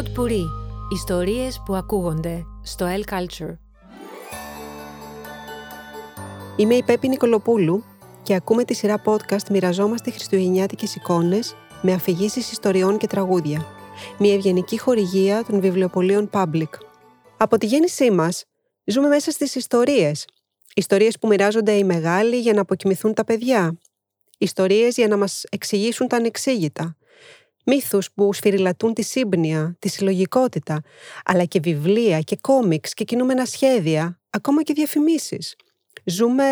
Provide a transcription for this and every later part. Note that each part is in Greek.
Pod Puri. Ιστορίες που ακούγονται στο El Culture. Είμαι η Πέπη Νικολοπούλου και ακούμε τη σειρά podcast «Μοιραζόμαστε χριστουγεννιάτικες εικόνες» με αφηγήσεις ιστοριών και τραγούδια. Μια ευγενική χορηγία των βιβλιοπολίων Public. Από τη γέννησή μας, ζούμε μέσα στις ιστορίες. Ιστορίες που μοιράζονται οι μεγάλοι για να αποκοιμηθούν τα παιδιά. Ιστορίες για να μας εξηγήσουν τα ανεξήγητα. Μύθους που σφυριλατούν τη σύμπνοια, τη συλλογικότητα, αλλά και βιβλία και κόμιξ και κινούμενα σχέδια, ακόμα και διαφημίσεις. Ζούμε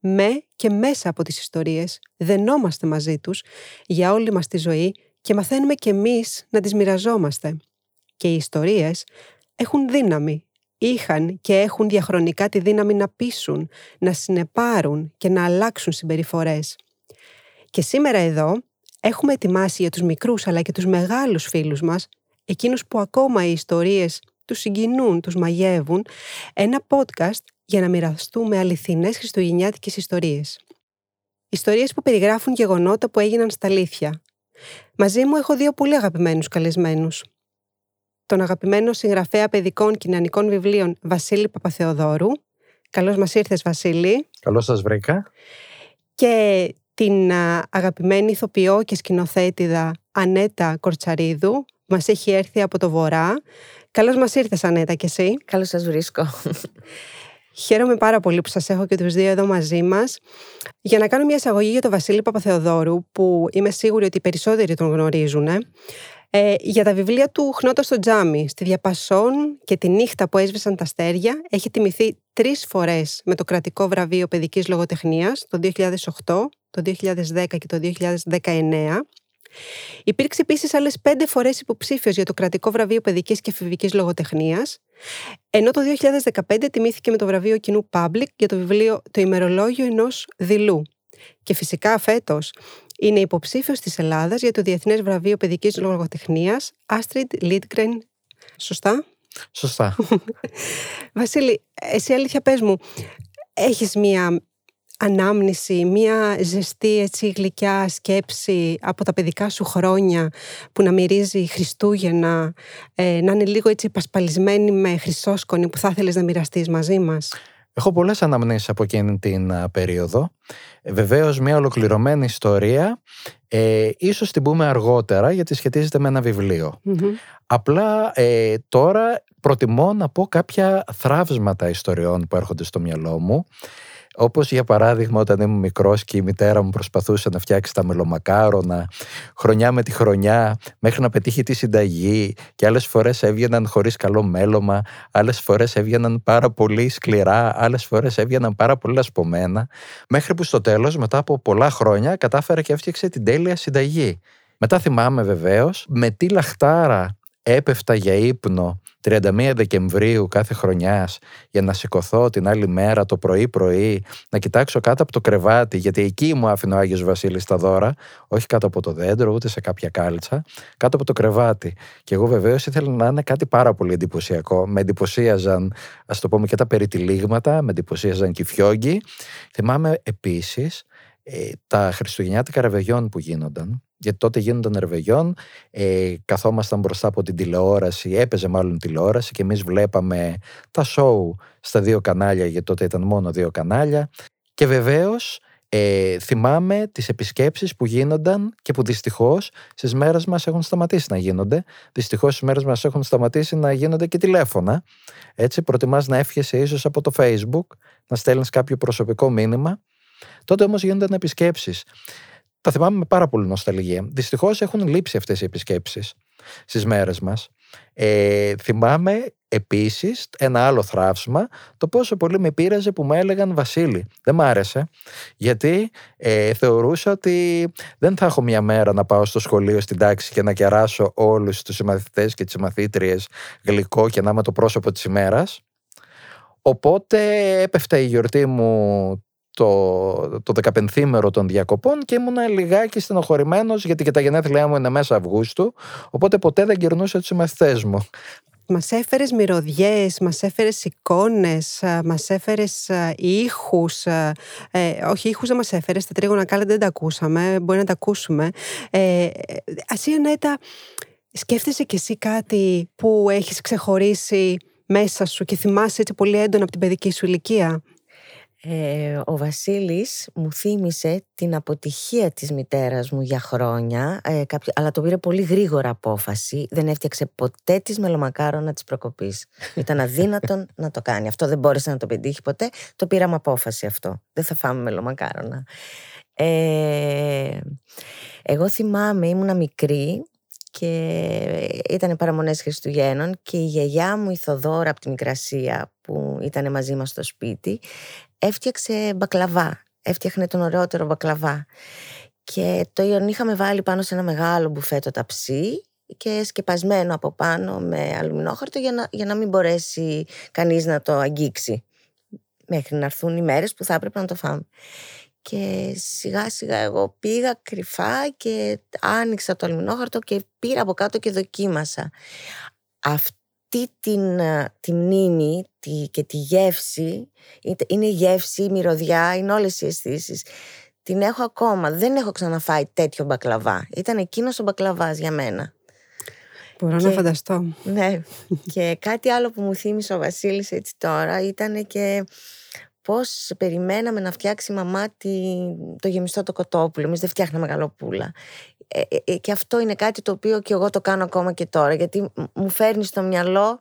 με και μέσα από τις ιστορίες, δενόμαστε μαζί τους για όλη μας τη ζωή και μαθαίνουμε και εμείς να τις μοιραζόμαστε. Και οι ιστορίες έχουν δύναμη, είχαν και έχουν διαχρονικά τη δύναμη να πείσουν, να συνεπάρουν και να αλλάξουν συμπεριφορές. Και σήμερα εδώ έχουμε ετοιμάσει για τους μικρούς αλλά και τους μεγάλους φίλους μας, εκείνους που ακόμα οι ιστορίες τους συγκινούν, τους μαγεύουν, ένα podcast για να μοιραστούμε αληθινές χριστουγεννιάτικες ιστορίες. Ιστορίες που περιγράφουν γεγονότα που έγιναν στα αλήθεια. Μαζί μου έχω δύο πολύ αγαπημένους καλεσμένους. Τον αγαπημένο συγγραφέα παιδικών κοινωνικών βιβλίων Βασίλη Παπαθεοδόρου. Καλώς μας ήρθες Βασίλη. Καλώς σας βρήκα. Και την αγαπημένη ηθοποιό και σκηνοθέτηδα Ανέτα Κορτσαρίδου, μας έχει έρθει από το Βορρά. Καλώς μας ήρθες Ανέτα και εσύ. Καλώς σας βρίσκω. Χαίρομαι πάρα πολύ που σας έχω και τους δύο εδώ μαζί μας για να κάνω μια εισαγωγή για τον Βασίλη Παπαθεοδόρου που είμαι σίγουρη ότι οι περισσότεροι τον γνωρίζουν. Ε, για τα βιβλία του «Χνότα στο τζάμι», «Στη διαπασόν» και «Τη νύχτα που έσβησαν τα αστέρια» έχει τιμηθεί τρεις φορές με το κρατικό βραβείο παιδικής λογοτεχνίας το 2008, το 2010 και το 2019. Υπήρξε επίσης άλλες πέντε φορές υποψήφιος για το κρατικό βραβείο παιδικής και εφηβικής λογοτεχνίας, ενώ το 2015 τιμήθηκε με το βραβείο κοινού Public για το βιβλίο Το ημερολόγιο ενός δειλού. Και φυσικά φέτος είναι υποψήφιος της Ελλάδας για το Διεθνές Βραβείο Παιδικής Λογοτεχνίας Astrid Lindgren. Σωστά; Σωστά. Βασίλη, εσύ αλήθεια πες μου, έχεις μία ανάμνηση, μία ζεστή έτσι γλυκιά σκέψη από τα παιδικά σου χρόνια που να μυρίζει Χριστούγεννα, ε, να είναι λίγο έτσι πασπαλισμένη με χρυσόσκονη που θα ήθελες να μοιραστείς μαζί μας; Έχω πολλές αναμνήσεις από εκείνη την περίοδο. Ε, βεβαίως μια ολοκληρωμένη ιστορία, ε, ίσως την πούμε αργότερα γιατί σχετίζεται με ένα Απλά ε, τώρα προτιμώ να πω κάποια θράψματα ιστοριών που έρχονται στο μυαλό μου. Όπως για παράδειγμα όταν ήμουν μικρός και η μητέρα μου προσπαθούσε να φτιάξει τα μελομακάρονα χρονιά με τη χρονιά μέχρι να πετύχει τη συνταγή και άλλες φορές έβγαιναν χωρίς καλό μέλωμα, άλλες φορές έβγαιναν πάρα πολύ σκληρά, άλλες φορές έβγαιναν πάρα πολύ λασπωμένα μέχρι που στο τέλος μετά από πολλά χρόνια κατάφερε και έφτιαξε την τέλεια συνταγή. Μετά θυμάμαι βεβαίως με τι λαχτάρα έπεφτα για ύπνο 31 Δεκεμβρίου κάθε χρονιάς για να σηκωθώ την άλλη μέρα το πρωί-πρωί, να κοιτάξω κάτω από το κρεβάτι, γιατί εκεί μου άφηνε ο Άγιος Βασίλης τα δώρα, όχι κάτω από το δέντρο, ούτε σε κάποια κάλτσα, κάτω από το κρεβάτι. Και εγώ βεβαίως ήθελα να είναι κάτι πάρα πολύ εντυπωσιακό. Με εντυπωσίαζαν, ας το πούμε, και τα περιτυλίγματα, με εντυπωσίαζαν και οι φιόγγι. Θυμάμαι επίσης ε, τα Χριστουγεννιάτικα ρεβεγιόν που γίνονταν γιατί τότε γίνονταν ρεβεγιόν, ε, καθόμασταν μπροστά από την τηλεόραση, έπαιζε μάλλον τηλεόραση και εμείς βλέπαμε τα σοου στα δύο κανάλια, γιατί τότε ήταν μόνο δύο κανάλια. Και βεβαίως ε, θυμάμαι τις επισκέψεις που γίνονταν και που δυστυχώς στις μέρες μας έχουν σταματήσει να γίνονται. Δυστυχώς στις μέρες μας έχουν σταματήσει να γίνονται και τηλέφωνα. Έτσι προτιμάς να εύχεσαι ίσως από το facebook, να στέλνεις κάποιο προσωπικό μήνυμα. Τότε όμως γίνονταν επισκέψεις τα θυμάμαι με πάρα πολύ νοσταλγία. Δυστυχώς έχουν λείψει αυτές οι επισκέψεις στις μέρες μας. Ε, θυμάμαι επίσης ένα άλλο θράψμα, το πόσο πολύ με πείραζε που μου έλεγαν Βασίλη. Δεν μ' άρεσε, γιατί ε, θεωρούσα ότι δεν θα έχω μια μέρα να πάω στο σχολείο στην τάξη και να κεράσω όλους τους συμμαθητές και τις μαθήτριε γλυκό και να είμαι το πρόσωπο της ημέρας. Οπότε έπεφτε η γιορτή μου το, το 15 των διακοπών και ήμουν λιγάκι στενοχωρημένος γιατί και τα γενέθλιά μου είναι μέσα Αυγούστου. Οπότε ποτέ δεν γυρνούσα του συμμαθητέ μου. Μας έφερες μυρωδιές, μας έφερες εικόνες, μας έφερες ήχους. Ε, όχι, ήχους δεν μας έφερες. Τα τρίγωνα κάλα δεν τα ακούσαμε. Μπορεί να τα ακούσουμε. Ε, Ασία Νέτα, Σκέφτεσαι κι εσύ κάτι που έχεις ξεχωρίσει μέσα σου και θυμάσαι έτσι πολύ έντονα από την παιδική σου ηλικία; Ε, ο Βασίλης μου θύμισε την αποτυχία της μητέρας μου για χρόνια, ε, κάποιο, αλλά το πήρε πολύ γρήγορα απόφαση. Δεν έφτιαξε ποτέ τις μελομακάρονα της προκοπής. Ήταν αδύνατον να το κάνει. Αυτό δεν μπόρεσε να το πετύχει ποτέ. Το πήραμε απόφαση αυτό. Δεν θα φάμε μελομακάρονα. Ε, εγώ θυμάμαι, ήμουνα μικρή και ήταν παραμονές Χριστουγέννων και η γιαγιά μου η Θοδόρα από τη Μικρασία που ήταν μαζί μας στο σπίτι έφτιαξε μπακλαβά, έφτιαχνε τον ωραιότερο μπακλαβά και το είχαμε βάλει πάνω σε ένα μεγάλο μπουφέτο ταψί και σκεπασμένο από πάνω με αλουμινόχαρτο για να, για να μην μπορέσει κανείς να το αγγίξει μέχρι να έρθουν οι μέρες που θα έπρεπε να το φάμε. Και σιγά σιγά εγώ πήγα κρυφά και άνοιξα το αλμινόχαρτο και πήρα από κάτω και δοκίμασα. Αυτή την, τη μνήμη τη, και τη γεύση, είναι η γεύση, η μυρωδιά, είναι όλες οι αισθήσεις. Την έχω ακόμα. Δεν έχω ξαναφάει τέτοιο μπακλαβά. Ήταν εκείνος ο μπακλαβάς για μένα. Μπορώ να φανταστώ. Ναι. και κάτι άλλο που μου θύμισε ο Βασίλης έτσι τώρα ήταν και πώς περιμέναμε να φτιάξει η μαμά το γεμιστό το κοτόπουλο. Εμείς δεν φτιάχναμε γαλοπούλα. Ε, ε, ε, και αυτό είναι κάτι το οποίο και εγώ το κάνω ακόμα και τώρα, γιατί μου φέρνει στο μυαλό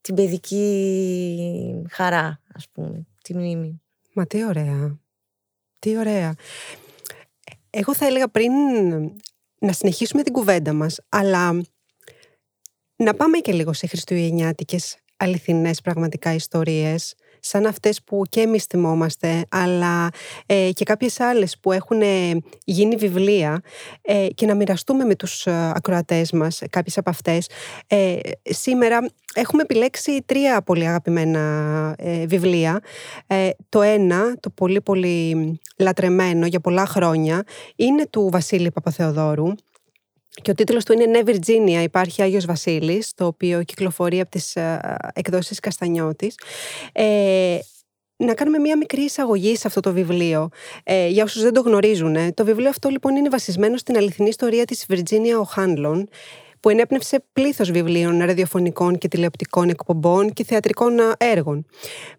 την παιδική χαρά, ας πούμε, τη μνήμη. Μα τι ωραία. Τι ωραία. Εγώ θα έλεγα πριν να συνεχίσουμε την κουβέντα μας, αλλά να πάμε και λίγο σε χριστουγεννιάτικες αληθινές πραγματικά ιστορίες σαν αυτές που και εμείς θυμόμαστε, αλλά ε, και κάποιες άλλες που έχουν ε, γίνει βιβλία ε, και να μοιραστούμε με τους ακροατές μας κάποιες από αυτές. σήμερα έχουμε επιλέξει τρία πολύ αγαπημένα βιβλία. το ένα, το πολύ πολύ λατρεμένο για πολλά χρόνια, είναι του Βασίλη Παπαθεοδόρου, και ο τίτλος του είναι «Ναι Virginia, υπάρχει Άγιος Βασίλης», το οποίο κυκλοφορεί από τις ε, εκδόσεις Καστανιώτης. Ε, να κάνουμε μία μικρή εισαγωγή σε αυτό το βιβλίο, ε, για όσους δεν το γνωρίζουν. Το βιβλίο αυτό λοιπόν είναι βασισμένο στην αληθινή ιστορία της Virginia O'Hanlon, που ενέπνευσε πλήθος βιβλίων, ραδιοφωνικών και τηλεοπτικών εκπομπών και θεατρικών έργων.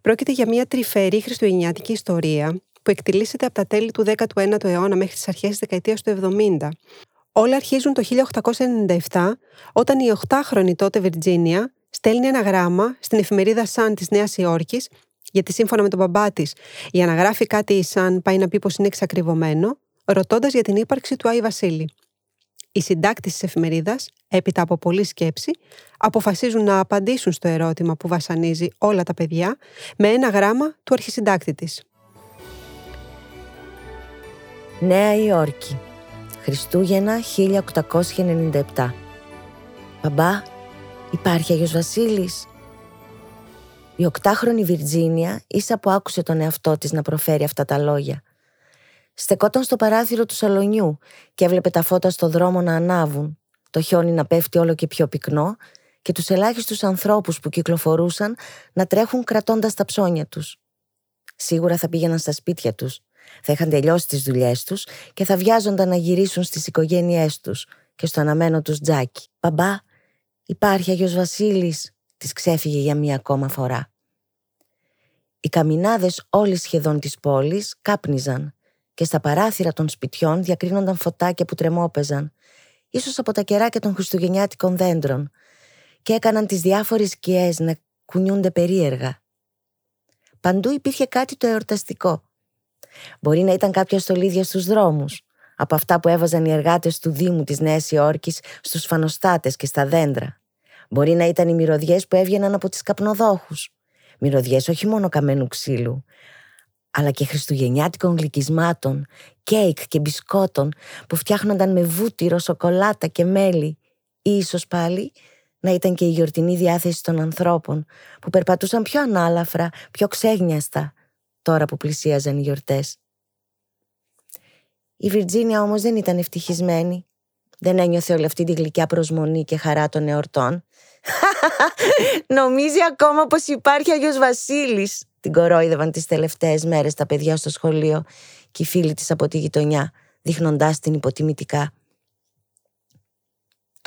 Πρόκειται για μια τρυφερή χριστουγεννιάτικη ιστορία που εκτελήσεται από τα τέλη του 19ου αιώνα μέχρι τις αρχές της δεκαετίας του 70. Όλα αρχίζουν το 1897, όταν η 8χρονη τότε Βιρτζίνια στέλνει ένα γράμμα στην εφημερίδα Sun της Νέας Υόρκης, γιατί σύμφωνα με τον μπαμπά της, για να γράφει κάτι η Sun πάει να πει πως είναι εξακριβωμένο, ρωτώντας για την ύπαρξη του Άι Βασίλη. Οι συντάκτες της εφημερίδας, έπειτα από πολλή σκέψη, αποφασίζουν να απαντήσουν στο ερώτημα που βασανίζει όλα τα παιδιά με ένα γράμμα του αρχισυντάκτη της. Νέα Υόρκη Χριστούγεννα 1897 Μπαμπά, υπάρχει Άγιος Βασίλης. Η οκτάχρονη Βιρτζίνια ίσα που άκουσε τον εαυτό της να προφέρει αυτά τα λόγια. Στεκόταν στο παράθυρο του σαλονιού και έβλεπε τα φώτα στο δρόμο να ανάβουν. Το χιόνι να πέφτει όλο και πιο πυκνό και τους ελάχιστους ανθρώπους που κυκλοφορούσαν να τρέχουν κρατώντας τα ψώνια τους. Σίγουρα θα πήγαιναν στα σπίτια τους θα είχαν τελειώσει τις δουλειές τους και θα βιάζονταν να γυρίσουν στις οικογένειές τους και στο αναμένο τους τζάκι. «Μπαμπά, υπάρχει Αγιος Βασίλης», της ξέφυγε για μία ακόμα φορά. Οι καμινάδες όλες σχεδόν της πόλης κάπνιζαν και στα παράθυρα των σπιτιών διακρίνονταν φωτάκια που τρεμόπαιζαν, ίσως από τα κεράκια των χριστουγεννιάτικων δέντρων και έκαναν τις διάφορες σκιές να κουνιούνται περίεργα. Παντού υπήρχε κάτι το εορταστικό Μπορεί να ήταν κάποια στολίδια στους δρόμους, από αυτά που έβαζαν οι εργάτες του Δήμου της Νέας Υόρκης στους φανοστάτες και στα δέντρα. Μπορεί να ήταν οι μυρωδιές που έβγαιναν από τις καπνοδόχους. Μυρωδιές όχι μόνο καμένου ξύλου, αλλά και χριστουγεννιάτικων γλυκισμάτων, κέικ και μπισκότων που φτιάχνονταν με βούτυρο, σοκολάτα και μέλι. Ή ίσως πάλι να ήταν και η γιορτινή διάθεση των ανθρώπων που περπατούσαν πιο ανάλαφρα, πιο ξέγνιαστα, τώρα που πλησίαζαν οι γιορτές. Η Βιρτζίνια όμως δεν ήταν ευτυχισμένη. Δεν ένιωθε όλη αυτή τη γλυκιά προσμονή και χαρά των εορτών. Νομίζει ακόμα πως υπάρχει Αγιος Βασίλης. Την κορόιδευαν τις τελευταίες μέρες τα παιδιά στο σχολείο και οι φίλοι της από τη γειτονιά, δείχνοντάς την υποτιμητικά.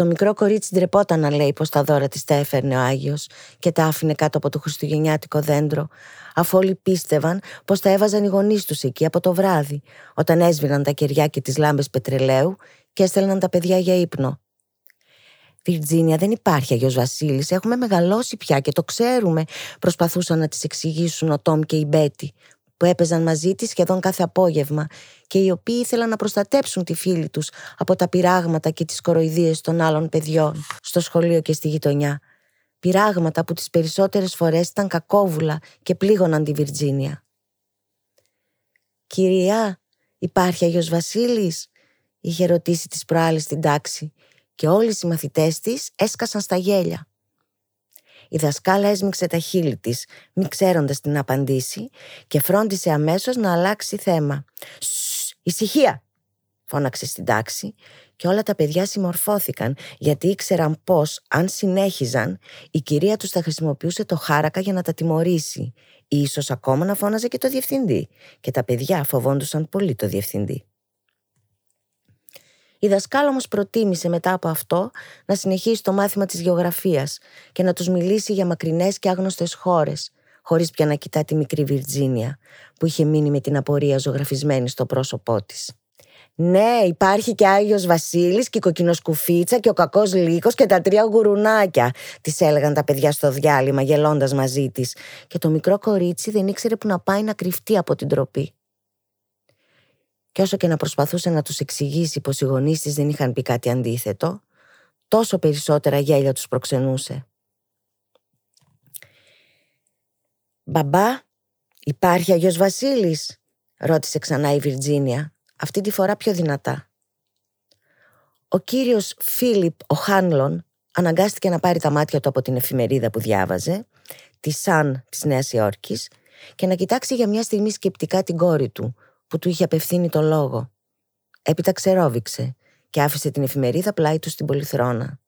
Το μικρό κορίτσι ντρεπόταν να λέει πως τα δώρα της τα έφερνε ο Άγιος και τα άφηνε κάτω από το χριστουγεννιάτικο δέντρο, αφού όλοι πίστευαν πως τα έβαζαν οι γονείς τους εκεί από το βράδυ, όταν έσβηναν τα κεριά και τις λάμπες πετρελαίου και έστελναν τα παιδιά για ύπνο. Βιρτζίνια, δεν υπάρχει Αγιο Βασίλης. Έχουμε μεγαλώσει πια και το ξέρουμε, προσπαθούσαν να της εξηγήσουν ο Τόμ και η Μπέτη, που έπαιζαν μαζί της σχεδόν κάθε απόγευμα και οι οποίοι ήθελαν να προστατέψουν τη φίλη τους από τα πειράγματα και τις κοροϊδίες των άλλων παιδιών στο σχολείο και στη γειτονιά. Πειράγματα που τις περισσότερες φορές ήταν κακόβουλα και πλήγωναν τη Βιρτζίνια. Κυρία, υπάρχει Αγιος Βασίλης, είχε ρωτήσει τις προάλλες στην τάξη και όλοι οι μαθητές της έσκασαν στα γέλια. Η δασκάλα έσμιξε τα χείλη της, μη ξέροντας την απαντήσει, και φρόντισε αμέσως να αλλάξει θέμα. Σσ, ησυχία! φώναξε στην τάξη, και όλα τα παιδιά συμμορφώθηκαν, γιατί ήξεραν πως, αν συνέχιζαν, η κυρία τους θα χρησιμοποιούσε το χάρακα για να τα τιμωρήσει, ή ίσως ακόμα να φώναζε και το διευθυντή, και τα παιδιά φοβόντουσαν πολύ το διευθυντή. Η δασκάλα όμως προτίμησε μετά από αυτό να συνεχίσει το μάθημα της γεωγραφίας και να τους μιλήσει για μακρινές και άγνωστες χώρες, χωρίς πια να κοιτά τη μικρή Βιρτζίνια, που είχε μείνει με την απορία ζωγραφισμένη στο πρόσωπό της. Ναι, υπάρχει και Άγιος Βασίλης και η κοκκινοσκουφίτσα και ο κακός λύκος και τα τρία γουρουνάκια, της έλεγαν τα παιδιά στο διάλειμμα, γελώντας μαζί της, και το μικρό κορίτσι δεν ήξερε που να πάει να κρυφτεί από την τροπή. Και όσο και να προσπαθούσε να τους εξηγήσει πως οι γονείς της δεν είχαν πει κάτι αντίθετο, τόσο περισσότερα γέλια τους προξενούσε. «Μπαμπά, υπάρχει Αγιος Βασίλης» ρώτησε ξανά η Βιρτζίνια, αυτή τη φορά πιο δυνατά. Ο κύριος Φίλιπ ο Χάνλον αναγκάστηκε να πάρει τα μάτια του από την εφημερίδα που διάβαζε, τη Σαν της Νέας Υόρκης, και να κοιτάξει για μια στιγμή σκεπτικά την κόρη του, που του είχε απευθύνει το λόγο. Έπειτα ξερόβηξε και άφησε την εφημερίδα πλάι του στην πολυθρόνα.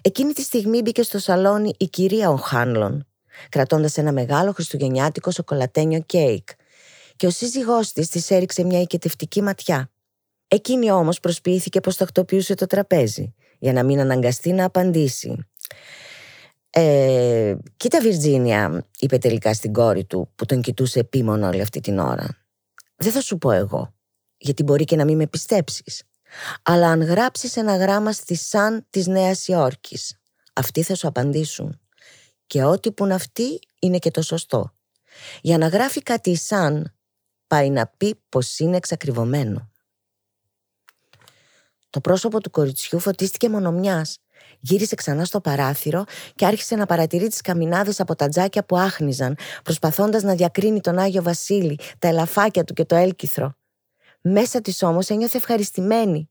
Εκείνη τη στιγμή μπήκε στο σαλόνι η κυρία Οχάνλον, κρατώντας ένα μεγάλο χριστουγεννιάτικο σοκολατένιο κέικ και ο σύζυγός της της έριξε μια οικετευτική ματιά. Εκείνη όμως προσποιήθηκε πως τακτοποιούσε το τραπέζι, για να μην αναγκαστεί να απαντήσει. «Ε, κοίτα Βιρτζίνια», είπε τελικά στην κόρη του, που τον κοιτούσε επίμονο όλη αυτή την ώρα. Δεν θα σου πω εγώ, γιατί μπορεί και να μην με πιστέψεις. Αλλά αν γράψεις ένα γράμμα στη Σαν της Νέας Υόρκης, αυτοί θα σου απαντήσουν. Και ό,τι πουν αυτοί είναι και το σωστό. Για να γράφει κάτι η Σαν, πάει να πει πως είναι εξακριβωμένο. Το πρόσωπο του κοριτσιού φωτίστηκε μονομιάς. Γύρισε ξανά στο παράθυρο και άρχισε να παρατηρεί τις καμινάδες από τα τζάκια που άχνιζαν, προσπαθώντας να διακρίνει τον Άγιο Βασίλη, τα ελαφάκια του και το έλκυθρο. Μέσα της όμως ένιωθε ευχαριστημένη,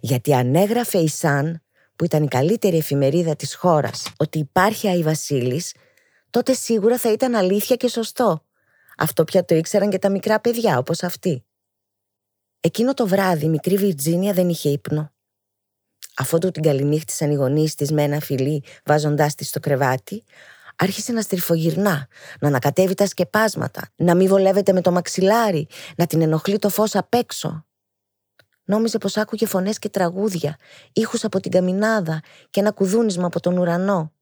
γιατί αν έγραφε η Σαν, που ήταν η καλύτερη εφημερίδα της χώρας, ότι υπάρχει Άι Βασίλης, τότε σίγουρα θα ήταν αλήθεια και σωστό. Αυτό πια το ήξεραν και τα μικρά παιδιά, όπως αυτή. Εκείνο το βράδυ η μικρή Βιρτζίνια δεν είχε ύπνο. Αφού του την καληνύχτησαν οι γονείς της με ένα φιλί, βάζοντάς της στο κρεβάτι, άρχισε να στριφογυρνά, να ανακατεύει τα σκεπάσματα, να μην βολεύεται με το μαξιλάρι, να την ενοχλεί το φως απ' έξω. Νόμιζε πως άκουγε φωνές και τραγούδια, ήχους από την καμινάδα και ένα κουδούνισμα από τον ουρανό.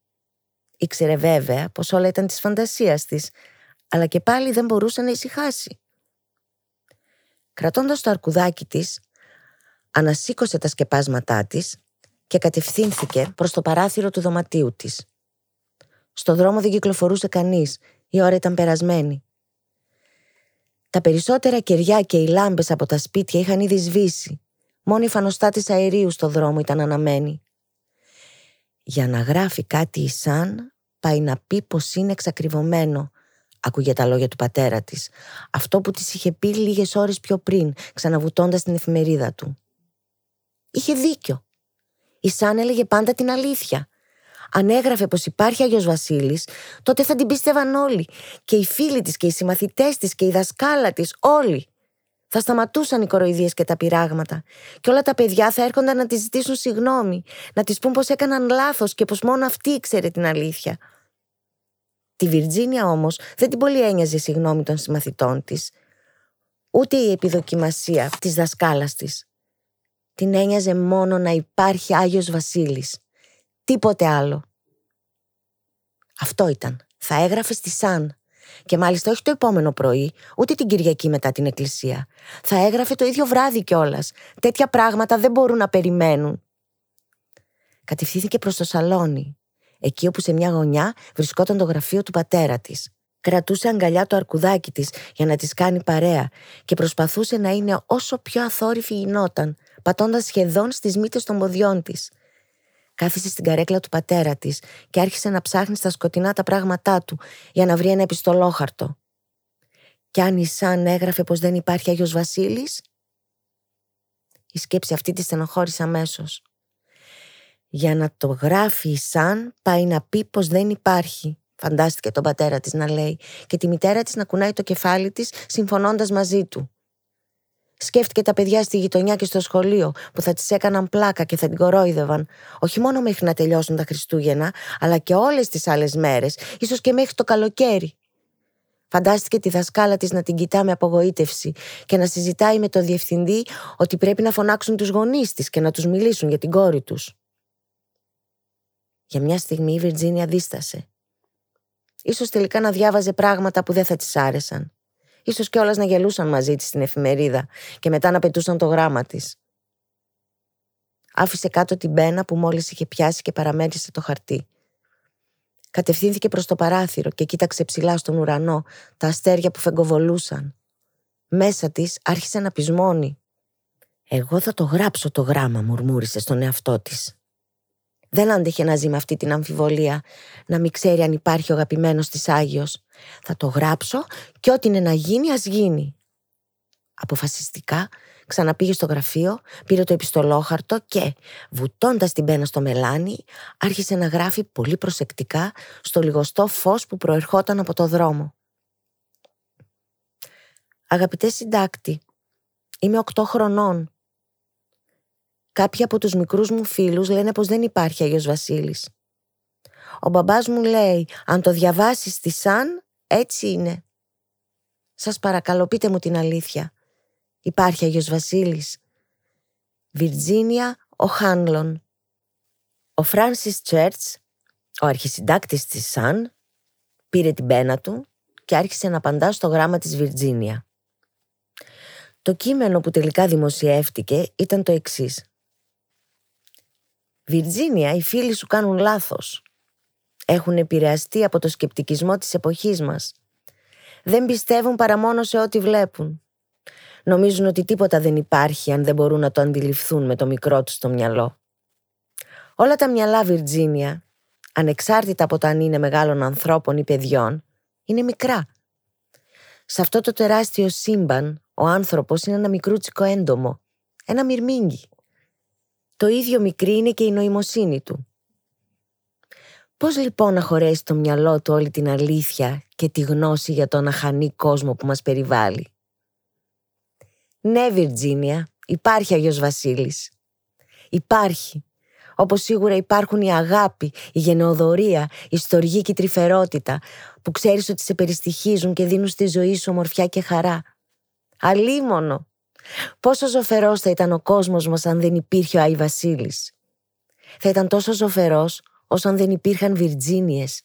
Ήξερε βέβαια πως όλα ήταν της φαντασίας της, αλλά και πάλι δεν μπορούσε να ησυχάσει. Κρατώντας το αρκουδάκι της, ανασήκωσε τα σκεπάσματά της και κατευθύνθηκε προς το παράθυρο του δωματίου της. Στο δρόμο δεν κυκλοφορούσε κανείς, η ώρα ήταν περασμένη. Τα περισσότερα κεριά και οι λάμπες από τα σπίτια είχαν ήδη σβήσει. Μόνο η φανοστάτης αερίου στο δρόμο ήταν αναμένη. Για να γράφει κάτι η Σαν, πάει να πει πως είναι εξακριβωμένο, άκουγε τα λόγια του πατέρα της. Αυτό που της είχε πει λίγες ώρες πιο πριν, ξαναβουτώντας την εφημερίδα του. Είχε δίκιο. Η Σαν έλεγε πάντα την αλήθεια. Αν έγραφε πως υπάρχει Άγιος Βασίλης, τότε θα την πίστευαν όλοι. Και οι φίλοι της και οι συμμαθητές της και η δασκάλα της, όλοι. Θα σταματούσαν οι κοροϊδίες και τα πειράγματα. Και όλα τα παιδιά θα έρχονταν να της ζητήσουν συγγνώμη, να της πούν πως έκαναν λάθος και πως μόνο αυτή ήξερε την αλήθεια. Τη Βιρτζίνια όμως δεν την πολύ ένοιαζε η συγγνώμη των συμμαθητών της, ούτε η επιδοκιμασία της δασκάλας της. Την ένοιαζε μόνο να υπάρχει Άγιος Βασίλης. Τίποτε άλλο. Αυτό ήταν. Θα έγραφες στη Σαν. Και μάλιστα όχι το επόμενο πρωί, ούτε την Κυριακή μετά την εκκλησία. Θα έγραφε το ίδιο βράδυ κιόλας. Τέτοια πράγματα δεν μπορούν να περιμένουν. Κατευθύνθηκε προς το σαλόνι, εκεί όπου σε μια γωνιά βρισκόταν το γραφείο του πατέρα της. Κρατούσε αγκαλιά το αρκουδάκι της για να της κάνει παρέα και προσπαθούσε να είναι όσο πιο αθόρυφη γινόταν, πατώντας σχεδόν στις μύτες των ποδιών της. Κάθισε στην καρέκλα του πατέρα της και άρχισε να ψάχνει στα σκοτεινά τα πράγματά του για να βρει ένα επιστολόχαρτο. Κι αν η Σαν έγραφε πως δεν υπάρχει Άγιος Βασίλης. Η σκέψη αυτή τη στενοχώρησε αμέσως. Για να το γράφει η Σαν, πάει να πει πως δεν υπάρχει. Φαντάστηκε τον πατέρα της να λέει, και τη μητέρα της να κουνάει το κεφάλι της, συμφωνώντας μαζί του. Σκέφτηκε τα παιδιά στη γειτονιά και στο σχολείο που θα τις έκαναν πλάκα και θα την κορόιδευαν, όχι μόνο μέχρι να τελειώσουν τα Χριστούγεννα, αλλά και όλες τις άλλες μέρες, ίσως και μέχρι το καλοκαίρι. Φαντάστηκε τη δασκάλα της να την κοιτά με απογοήτευση και να συζητάει με το διευθυντή ότι πρέπει να φωνάξουν τους γονείς της και να τους μιλήσουν για την κόρη τους. Για μια στιγμή η Βιρτζίνια δίστασε. Ίσως τελικά να διάβαζε πράγματα που δεν θα της άρεσαν. Ίσως κιόλας να γελούσαν μαζί της στην εφημερίδα και μετά να πετούσαν το γράμμα της. Άφησε κάτω την πένα που μόλις είχε πιάσει και παραμέρισε το χαρτί. Κατευθύνθηκε προς το παράθυρο και κοίταξε ψηλά στον ουρανό τα αστέρια που φεγκοβολούσαν. Μέσα της άρχισε να πεισμώνει. «Εγώ θα το γράψω το γράμμα», μουρμούρισε στον εαυτό της. Δεν άντεχε να ζει με αυτή την αμφιβολία, να μην ξέρει αν υπάρχει ο αγαπημένος της Άγιος. Θα το γράψω και ό,τι είναι να γίνει ας γίνει. Αποφασιστικά ξαναπήγε στο γραφείο, πήρε το επιστολόχαρτο και, βουτώντας την πένα στο μελάνι, άρχισε να γράφει πολύ προσεκτικά στο λιγοστό φως που προερχόταν από το δρόμο. Αγαπητέ συντάκτη, είμαι οκτώ χρονών. Κάποιοι από τους μικρούς μου φίλους λένε πως δεν υπάρχει Άγιος Βασίλης. Ο μπαμπάς μου λέει, αν το διαβάσεις στη Σαν, έτσι είναι. Σας παρακαλώ πείτε μου την αλήθεια. Υπάρχει Άγιος Βασίλης. Βιρτζίνια ο Χάνλον. Ο Φράνσις Τσέρτς, ο αρχισυντάκτης της Σαν, πήρε την πένα του και άρχισε να απαντά στο γράμμα της Βιρτζίνια. Το κείμενο που τελικά δημοσιεύτηκε ήταν το εξής. Βιρτζίνια, οι φίλοι σου κάνουν λάθος. Έχουν επηρεαστεί από το σκεπτικισμό της εποχής μας. Δεν πιστεύουν παρά μόνο σε ό,τι βλέπουν. Νομίζουν ότι τίποτα δεν υπάρχει αν δεν μπορούν να το αντιληφθούν με το μικρό τους το μυαλό. Όλα τα μυαλά Βιρτζίνια, ανεξάρτητα από το αν είναι μεγάλων ανθρώπων ή παιδιών, είναι μικρά. Σε αυτό το τεράστιο σύμπαν, ο άνθρωπος είναι ένα μικρούτσικο έντομο, ένα μυρμήγκι. Το ίδιο μικρή είναι και η νοημοσύνη του. Πώς λοιπόν να χωρέσει το μυαλό του όλη την αλήθεια και τη γνώση για τον αχανή κόσμο που μας περιβάλλει; Ναι, Βιρτζίνια, υπάρχει Αγιος Βασίλης. Υπάρχει. Όπως σίγουρα υπάρχουν η αγάπη, η γενεοδορία, η στοργή και η τρυφερότητα, που ξέρεις ότι σε περιστοιχίζουν και δίνουν στη ζωή σου ομορφιά και χαρά. Αλίμονο. Πόσο ζωφερός θα ήταν ο κόσμος μας αν δεν υπήρχε ο Άι Βασίλης; Θα ήταν τόσο ζωφερός όσο αν δεν υπήρχαν Βιρτζίνιες;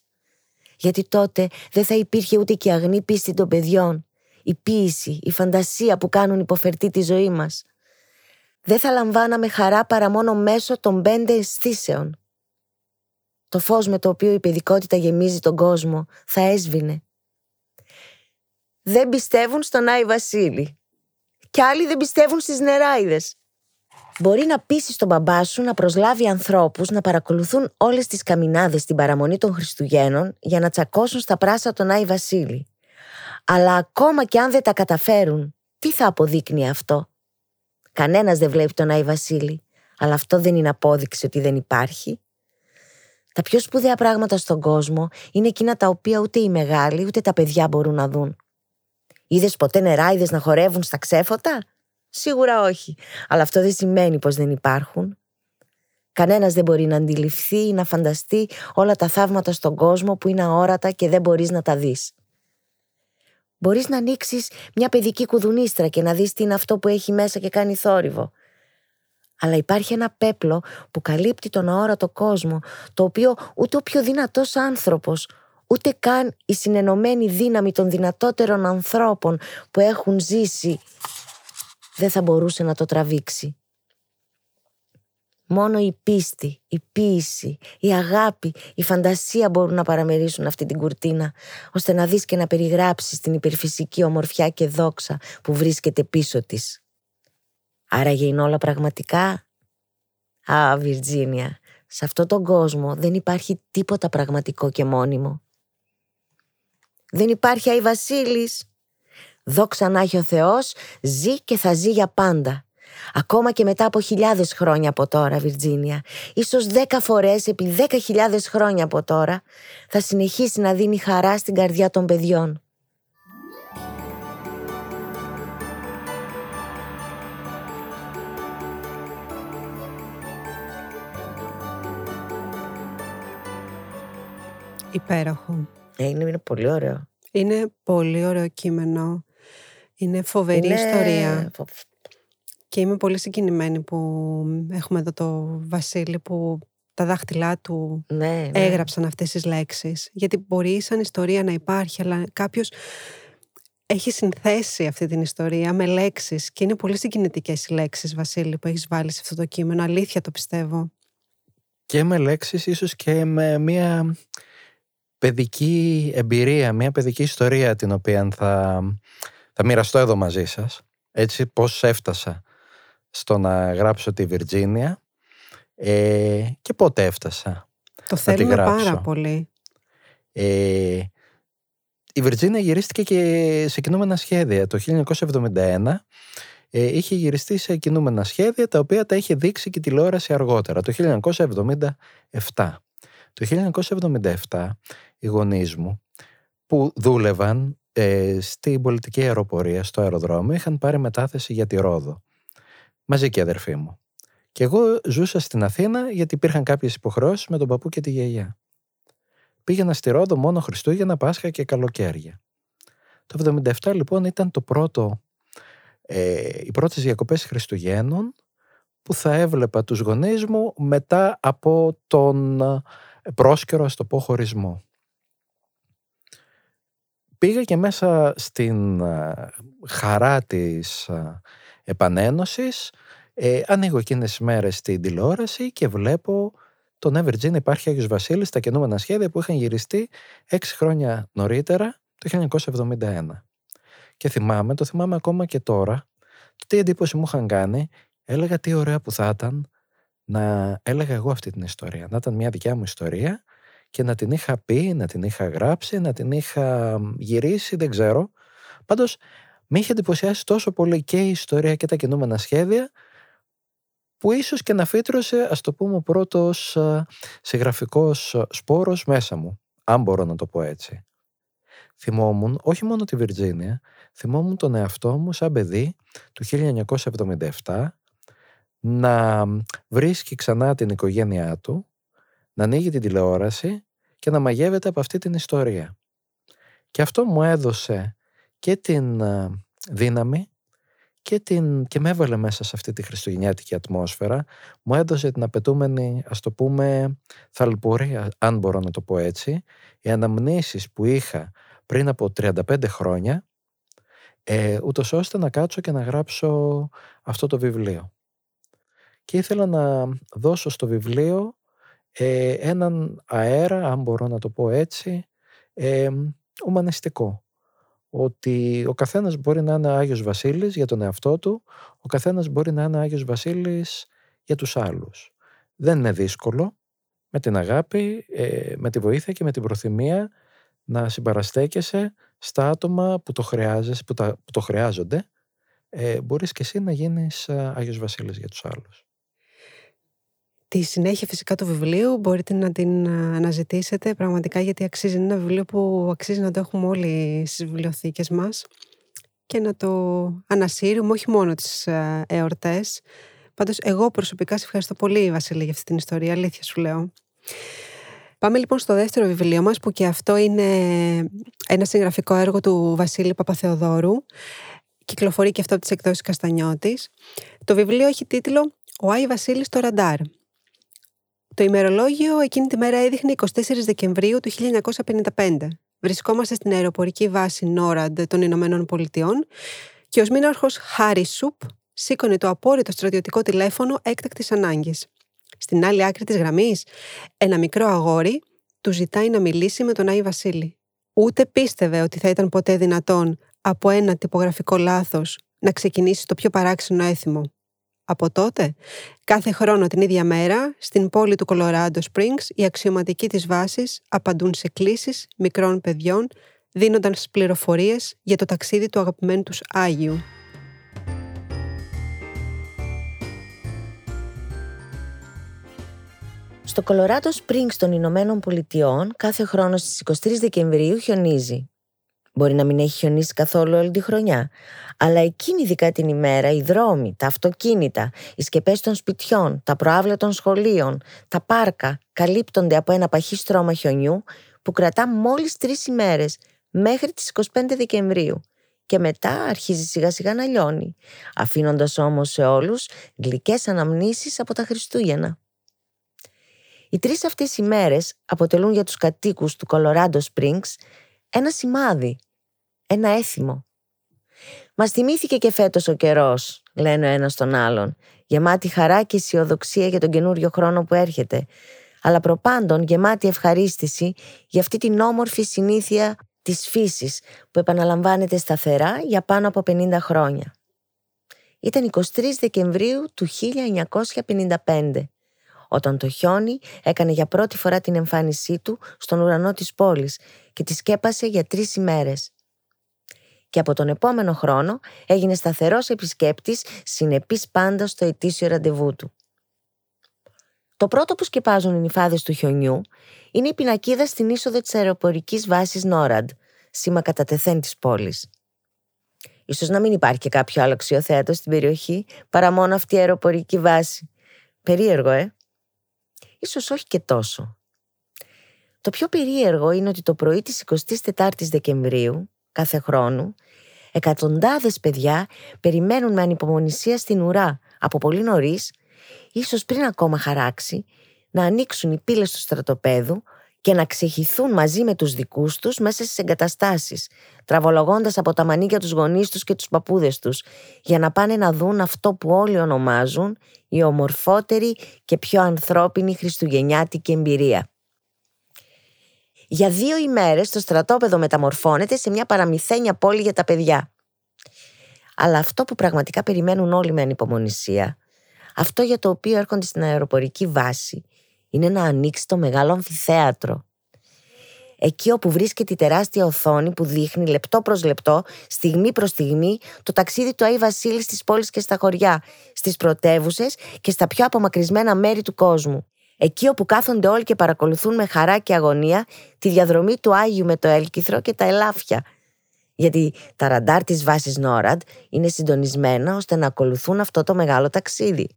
Γιατί τότε δεν θα υπήρχε ούτε και η αγνή πίστη των παιδιών, η ποίηση, η φαντασία που κάνουν υποφερτή τη ζωή μας. Δεν θα λαμβάναμε χαρά παρά μόνο μέσω των πέντε αισθήσεων. Το φως με το οποίο η παιδικότητα γεμίζει τον κόσμο θα έσβηνε. Δεν πιστεύουν στον Άι Βασίλη και άλλοι δεν πιστεύουν στις νεράιδες. Μπορεί να πείσει τον μπαμπά σου να προσλάβει ανθρώπους να παρακολουθούν όλες τις καμινάδες στην παραμονή των Χριστουγέννων για να τσακώσουν στα πράσα τον Άι Βασίλη. Αλλά ακόμα και αν δεν τα καταφέρουν, τι θα αποδείκνει αυτό; Κανένας δεν βλέπει τον Άι Βασίλη, αλλά αυτό δεν είναι απόδειξη ότι δεν υπάρχει. Τα πιο σπουδαία πράγματα στον κόσμο είναι εκείνα τα οποία ούτε οι μεγάλοι ούτε τα παιδιά μπορούν να δουν. Είδες ποτέ νεράιδε να χορεύουν στα ξέφωτα; Σίγουρα όχι. Αλλά αυτό δεν σημαίνει πως δεν υπάρχουν. Κανένας δεν μπορεί να αντιληφθεί ή να φανταστεί όλα τα θαύματα στον κόσμο που είναι αόρατα και δεν μπορείς να τα δεις. Μπορείς να ανοίξεις μια παιδική κουδουνίστρα και να δεις τι είναι αυτό που έχει μέσα και κάνει θόρυβο. Αλλά υπάρχει ένα πέπλο που καλύπτει τον αόρατο κόσμο, το οποίο ούτε ο πιο δυνατός άνθρωπος, ούτε καν η συνενωμένη δύναμη των δυνατότερων ανθρώπων που έχουν ζήσει δεν θα μπορούσε να το τραβήξει. Μόνο η πίστη, η ποίηση, η αγάπη, η φαντασία μπορούν να παραμερίσουν αυτή την κουρτίνα, ώστε να δεις και να περιγράψεις την υπερφυσική ομορφιά και δόξα που βρίσκεται πίσω της. Άρα είναι όλα πραγματικά; Α, Βιρτζίνια, σε αυτόν τον κόσμο δεν υπάρχει τίποτα πραγματικό και μόνιμο. Δεν υπάρχει Άι Βασίλης. Δόξα να έχει ο Θεός, ζει και θα ζει για πάντα. Ακόμα και μετά από χιλιάδες χρόνια από τώρα, Βιρτζίνια, ίσως δέκα φορές επί δέκα χιλιάδες χρόνια από τώρα, θα συνεχίσει να δίνει χαρά στην καρδιά των παιδιών. Υπέροχο. Ε, είναι, είναι πολύ ωραίο. Είναι πολύ ωραίο κείμενο. Είναι φοβερή ιστορία. Και είμαι πολύ συγκινημένη που έχουμε εδώ το Βασίλη που τα δάχτυλά του ναι, ναι. έγραψαν αυτές τις λέξεις. Γιατί μπορεί σαν ιστορία να υπάρχει, αλλά κάποιος έχει συνθέσει αυτή την ιστορία με λέξεις και είναι πολύ συγκινητικές οι λέξεις, Βασίλη, που έχεις βάλει σε αυτό το κείμενο. Αλήθεια το πιστεύω. Και με λέξεις, ίσως και με μια παιδική εμπειρία, μια παιδική ιστορία την οποία θα, θα μοιραστώ εδώ μαζί σας. Έτσι πώς έφτασα στο να γράψω τη Βιρτζίνια ε, και πότε έφτασα Το θέλουμε πάρα πολύ. Ε, η Βιρτζίνια γυρίστηκε και σε κινούμενα σχέδια. Το 1971 ε, είχε γυριστεί σε κινούμενα σχέδια τα οποία τα είχε δείξει και τηλεόραση αργότερα, το 1977. Το 1977 οι γονείς μου που δούλευαν ε, στην πολιτική αεροπορία στο αεροδρόμιο είχαν πάρει μετάθεση για τη Ρόδο μαζί και η αδερφή μου. Και εγώ ζούσα στην Αθήνα γιατί υπήρχαν κάποιες υποχρεώσεις με τον παππού και τη γιαγιά. Πήγαινα στη Ρόδο μόνο Χριστούγεννα, Πάσχα και καλοκαίρια. Το 77 λοιπόν ήταν το πρώτο, ε, οι πρώτες διακοπές Χριστουγέννων που θα έβλεπα τους γονείς μου μετά από τον ε, πρόσκαιρο, ας το πω, χωρισμό. Πήγα και μέσα στην ε, χαρά της ε, επανένωσης, ε, ανοίγω εκείνες τις μέρες στην τηλεόραση και βλέπω τον Evergreen υπάρχει Άγιος Βασίλης στα καινούμενα σχέδια που είχαν γυριστεί έξι χρόνια νωρίτερα, το 1971. Και θυμάμαι, το θυμάμαι ακόμα και τώρα, το τι εντύπωση μου είχαν κάνει, έλεγα τι ωραία που θα ήταν να έλεγα εγώ αυτή την ιστορία, να ήταν μια δικιά μου ιστορία και να την είχα πει, να την είχα γράψει, να την είχα γυρίσει, δεν ξέρω. Πάντως με είχε εντυπωσιάσει τόσο πολύ και η ιστορία και τα κινούμενα σχέδια που ίσως και να φύτρωσε, ας το πούμε, ο πρώτος συγγραφικός σπόρος μέσα μου, αν μπορώ να το πω έτσι. Θυμόμουν όχι μόνο τη Βιρτζίνια, θυμόμουν τον εαυτό μου σαν παιδί του 1977 να βρίσκει ξανά την οικογένειά του, να ανοίγει την τηλεόραση και να μαγεύεται από αυτή την ιστορία. Και αυτό μου έδωσε και την δύναμη και, την, και με έβαλε μέσα σε αυτή τη χριστουγεννιάτικη ατμόσφαιρα. Μου έδωσε την απαιτούμενη, ας το πούμε, θαλπορία, αν μπορώ να το πω έτσι, οι αναμνήσεις που είχα πριν από 35 χρόνια, ε, ούτως ώστε να κάτσω και να γράψω αυτό το βιβλίο. Και ήθελα να δώσω στο βιβλίο ε, έναν αέρα, αν μπορώ να το πω έτσι, ε, ουμανιστικό ότι ο καθένας μπορεί να είναι Άγιος Βασίλης για τον εαυτό του, ο καθένας μπορεί να είναι Άγιος Βασίλης για τους άλλους. Δεν είναι δύσκολο με την αγάπη, ε, με τη βοήθεια και με την προθυμία να συμπαραστέκεσαι στα άτομα που το, χρειάζεσαι, που, τα, που το χρειάζονται. Ε, μπορείς και εσύ να γίνεις Άγιος Βασίλης για τους άλλους. Τη συνέχεια φυσικά του βιβλίου μπορείτε να την αναζητήσετε πραγματικά γιατί αξίζει. Είναι ένα βιβλίο που αξίζει να το έχουμε όλοι στις βιβλιοθήκες μας και να το ανασύρουμε όχι μόνο τις εορτές. Πάντως εγώ προσωπικά σε ευχαριστώ πολύ Βασίλη για αυτή την ιστορία, αλήθεια σου λέω. Πάμε λοιπόν στο δεύτερο βιβλίο μας που και αυτό είναι ένα συγγραφικό έργο του Βασίλη Παπαθεοδόρου κυκλοφορεί και αυτό από τις εκδόσεις Καστανιώτης. Το βιβλίο έχει τίτλο «Ο Άι Βασίλης στο ραντάρ». Το ημερολόγιο εκείνη τη μέρα έδειχνε 24 Δεκεμβρίου του 1955. Βρισκόμαστε στην αεροπορική βάση Νόραντ των Ηνωμένων Πολιτειών και ο σμήναρχος Χάρι Σουπ σήκωνε το απόρριτο στρατιωτικό τηλέφωνο έκτακτης ανάγκης. Στην άλλη άκρη της γραμμής, ένα μικρό αγόρι του ζητάει να μιλήσει με τον Άι Βασίλη. Ούτε πίστευε ότι θα ήταν ποτέ δυνατόν από ένα τυπογραφικό λάθος να ξεκινήσει το πιο παράξενο έθιμο. Από τότε, κάθε χρόνο την ίδια μέρα, στην πόλη του Colorado Springs, οι αξιωματικοί της βάσης απαντούν σε κλήσεις μικρών παιδιών, δίνοντας πληροφορίες για το ταξίδι του αγαπημένου τους Άγιου. Στο Colorado Springs των Ηνωμένων Πολιτειών κάθε χρόνο στις 23 Δεκεμβρίου χιονίζει. Μπορεί να μην έχει χιονίσει καθόλου όλη τη χρονιά. Αλλά εκείνη ειδικά την ημέρα οι δρόμοι, τα αυτοκίνητα, οι σκεπές των σπιτιών, τα προάβλια των σχολείων, τα πάρκα καλύπτονται από ένα παχύ στρώμα χιονιού που κρατά μόλις τρεις ημέρες μέχρι τις 25 Δεκεμβρίου και μετά αρχίζει σιγά σιγά να λιώνει, αφήνοντας όμως σε όλους γλυκές αναμνήσεις από τα Χριστούγεννα. Οι τρεις αυτές ημέρες αποτελούν για τους κατοίκους του Colorado Springs ένα σημάδι, ένα έθιμο. Μας θυμήθηκε και φέτος ο καιρός, λένε ο ένας τον άλλον, γεμάτη χαρά και αισιοδοξία για τον καινούριο χρόνο που έρχεται, αλλά προπάντων γεμάτη ευχαρίστηση για αυτή την όμορφη συνήθεια της φύσης που επαναλαμβάνεται σταθερά για πάνω από 50 χρόνια. Ήταν 23 Δεκεμβρίου του 1955, όταν το χιόνι έκανε για πρώτη φορά την εμφάνισή του στον ουρανό της πόλης και τη σκέπασε για τρεις ημέρες και από τον επόμενο χρόνο έγινε σταθερός επισκέπτης, συνεπής πάντα στο ετήσιο ραντεβού του. Το πρώτο που σκεπάζουν οι νυφάδες του χιονιού είναι η πινακίδα στην είσοδο της αεροπορικής βάσης Νόραντ, σήμα κατά τεθέν της πόλης. Ίσως να μην υπάρχει και κάποιο άλλο αξιοθέατο στην περιοχή παρά μόνο αυτή η αεροπορική βάση. Περίεργο, ε; Ίσως όχι και τόσο. Το πιο περίεργο είναι ότι το πρωί της 24ης Δεκεμβρίου, κάθε χρόνο, εκατοντάδες παιδιά περιμένουν με ανυπομονησία στην ουρά από πολύ νωρίς, ίσως πριν ακόμα χαράξει, να ανοίξουν οι πύλες του στρατοπέδου και να ξεχυθούν μαζί με τους δικούς τους μέσα στις εγκαταστάσεις, τραβολογώντας από τα μανίκια τους γονείς τους και τους παππούδες τους, για να πάνε να δουν αυτό που όλοι ονομάζουν η ομορφότερη και πιο ανθρώπινη χριστουγεννιάτικη εμπειρία. Για δύο ημέρες το στρατόπεδο μεταμορφώνεται σε μια παραμυθένια πόλη για τα παιδιά. Αλλά αυτό που πραγματικά περιμένουν όλοι με ανυπομονησία, αυτό για το οποίο έρχονται στην αεροπορική βάση, είναι να ανοίξει το μεγάλο αμφιθέατρο. Εκεί όπου βρίσκεται η τεράστια οθόνη που δείχνει λεπτό προς λεπτό, στιγμή προς στιγμή, το ταξίδι του Άι Βασίλης στις πόλεις και στα χωριά, στις πρωτεύουσες και στα πιο απομακρυσμένα μέρη του κόσμου εκεί όπου κάθονται όλοι και παρακολουθούν με χαρά και αγωνία τη διαδρομή του Άγιου με το έλκυθρο και τα ελάφια. Γιατί τα ραντάρ της βάσης Νόραντ είναι συντονισμένα ώστε να ακολουθούν αυτό το μεγάλο ταξίδι.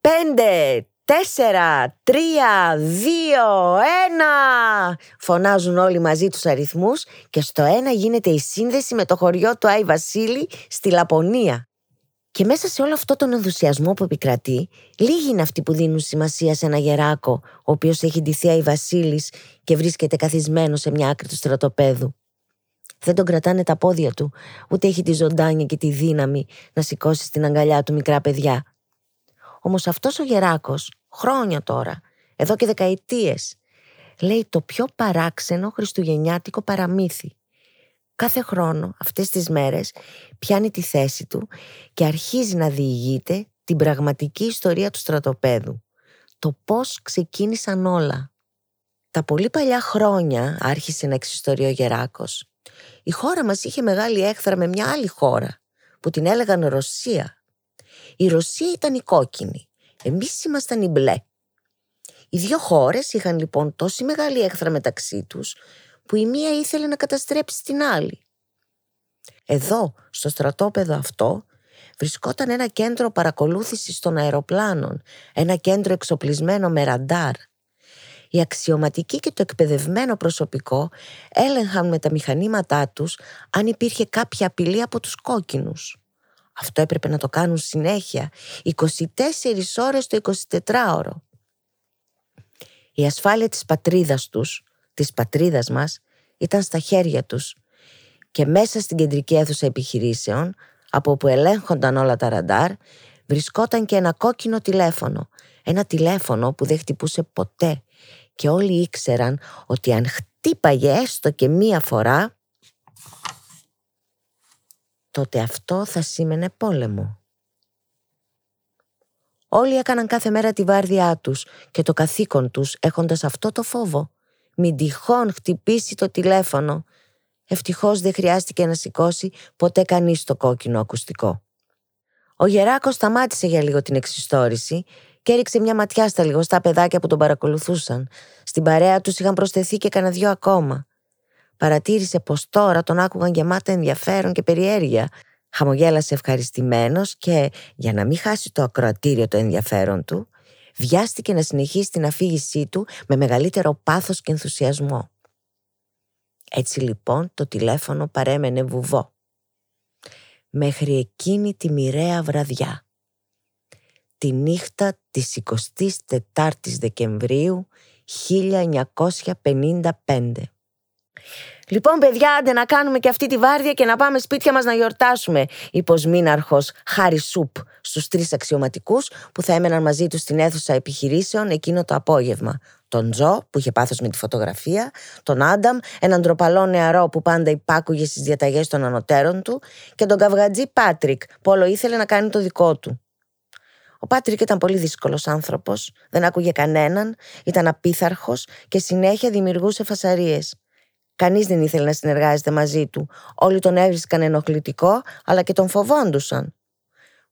Πέντε, τέσσερα, τρία, δύο, ένα! Φωνάζουν όλοι μαζί τους αριθμούς και στο ένα γίνεται η σύνδεση με το χωριό του Άι Βασίλη στη Λαπωνία. Και μέσα σε όλο αυτό τον ενθουσιασμό που επικρατεί, λίγοι είναι αυτοί που δίνουν σημασία σε ένα γεράκο, ο οποίος έχει ντυθεί η Βασίλης και βρίσκεται καθισμένος σε μια άκρη του στρατοπέδου. Δεν τον κρατάνε τα πόδια του, ούτε έχει τη ζωντάνια και τη δύναμη να σηκώσει στην αγκαλιά του μικρά παιδιά. Όμως αυτός ο γεράκος, χρόνια τώρα, εδώ και δεκαετίες, λέει το πιο παράξενο χριστουγεννιάτικο παραμύθι κάθε χρόνο αυτές τις μέρες πιάνει τη θέση του και αρχίζει να διηγείται την πραγματική ιστορία του στρατοπέδου. Το πώς ξεκίνησαν όλα. Τα πολύ παλιά χρόνια άρχισε να εξιστορεί ο Γεράκος. Η χώρα μας είχε μεγάλη έχθρα με μια άλλη χώρα που την έλεγαν Ρωσία. Η Ρωσία ήταν η κόκκινη, εμείς ήμασταν οι μπλε. Οι δύο χώρες είχαν λοιπόν τόση μεγάλη έχθρα μεταξύ τους που η μία ήθελε να καταστρέψει την άλλη. Εδώ, στο στρατόπεδο αυτό, βρισκόταν ένα κέντρο παρακολούθησης των αεροπλάνων, ένα κέντρο εξοπλισμένο με ραντάρ. Οι αξιωματικοί και το εκπαιδευμένο προσωπικό έλεγχαν με τα μηχανήματά τους αν υπήρχε κάποια απειλή από τους κόκκινους. Αυτό έπρεπε να το κάνουν συνέχεια, 24 ώρες το 24ωρο. Η ασφάλεια της πατρίδας τους, της πατρίδας μας, ήταν στα χέρια τους και μέσα στην κεντρική αίθουσα επιχειρήσεων, από όπου ελέγχονταν όλα τα ραντάρ, βρισκόταν και ένα κόκκινο τηλέφωνο. Ένα τηλέφωνο που δεν χτυπούσε ποτέ και όλοι ήξεραν ότι αν χτύπαγε έστω και μία φορά, τότε αυτό θα σήμαινε πόλεμο. Όλοι έκαναν κάθε μέρα τη βάρδιά τους και το καθήκον τους έχοντας αυτό το φόβο. Μην τυχόν χτυπήσει το τηλέφωνο. Ευτυχώς δεν χρειάστηκε να σηκώσει ποτέ κανείς το κόκκινο ακουστικό. Ο Γεράκος σταμάτησε για λίγο την εξιστόρηση και έριξε μια ματιά στα λιγοστά παιδάκια που τον παρακολουθούσαν. Στην παρέα τους είχαν προσθεθεί και κανένα δυο ακόμα. Παρατήρησε πως τώρα τον άκουγαν γεμάτα ενδιαφέρον και περιέργεια. Χαμογέλασε ευχαριστημένος και, για να μην χάσει το ακροατήριο το ενδιαφέρον του, βιάστηκε να συνεχίσει την αφήγησή του με μεγαλύτερο πάθος και ενθουσιασμό. Έτσι λοιπόν το τηλέφωνο παρέμενε βουβό. Μέχρι εκείνη τη μοιραία βραδιά. Τη νύχτα της 24ης Δεκεμβρίου 1955. Λοιπόν, παιδιά, άντε να κάνουμε και αυτή τη βάρδια και να πάμε σπίτια μας να γιορτάσουμε, είπε ο Σμήναρχο Χάρη Σουπ στους τρεις αξιωματικούς που θα έμεναν μαζί τους στην αίθουσα επιχειρήσεων εκείνο το απόγευμα. Τον Τζο, που είχε πάθος με τη φωτογραφία, τον Άνταμ, έναν τροπαλό νεαρό που πάντα υπάκουγε στις διαταγές των ανωτέρων του, και τον καυγατζή Πάτρικ, που όλο ήθελε να κάνει το δικό του. Ο Πάτρικ ήταν πολύ δύσκολος άνθρωπος, δεν άκουγε κανέναν, ήταν απίθαρχος και συνέχεια δημιουργούσε φασαρίες. Κανείς δεν ήθελε να συνεργάζεται μαζί του. Όλοι τον έβρισκαν ενοχλητικό, αλλά και τον φοβόντουσαν.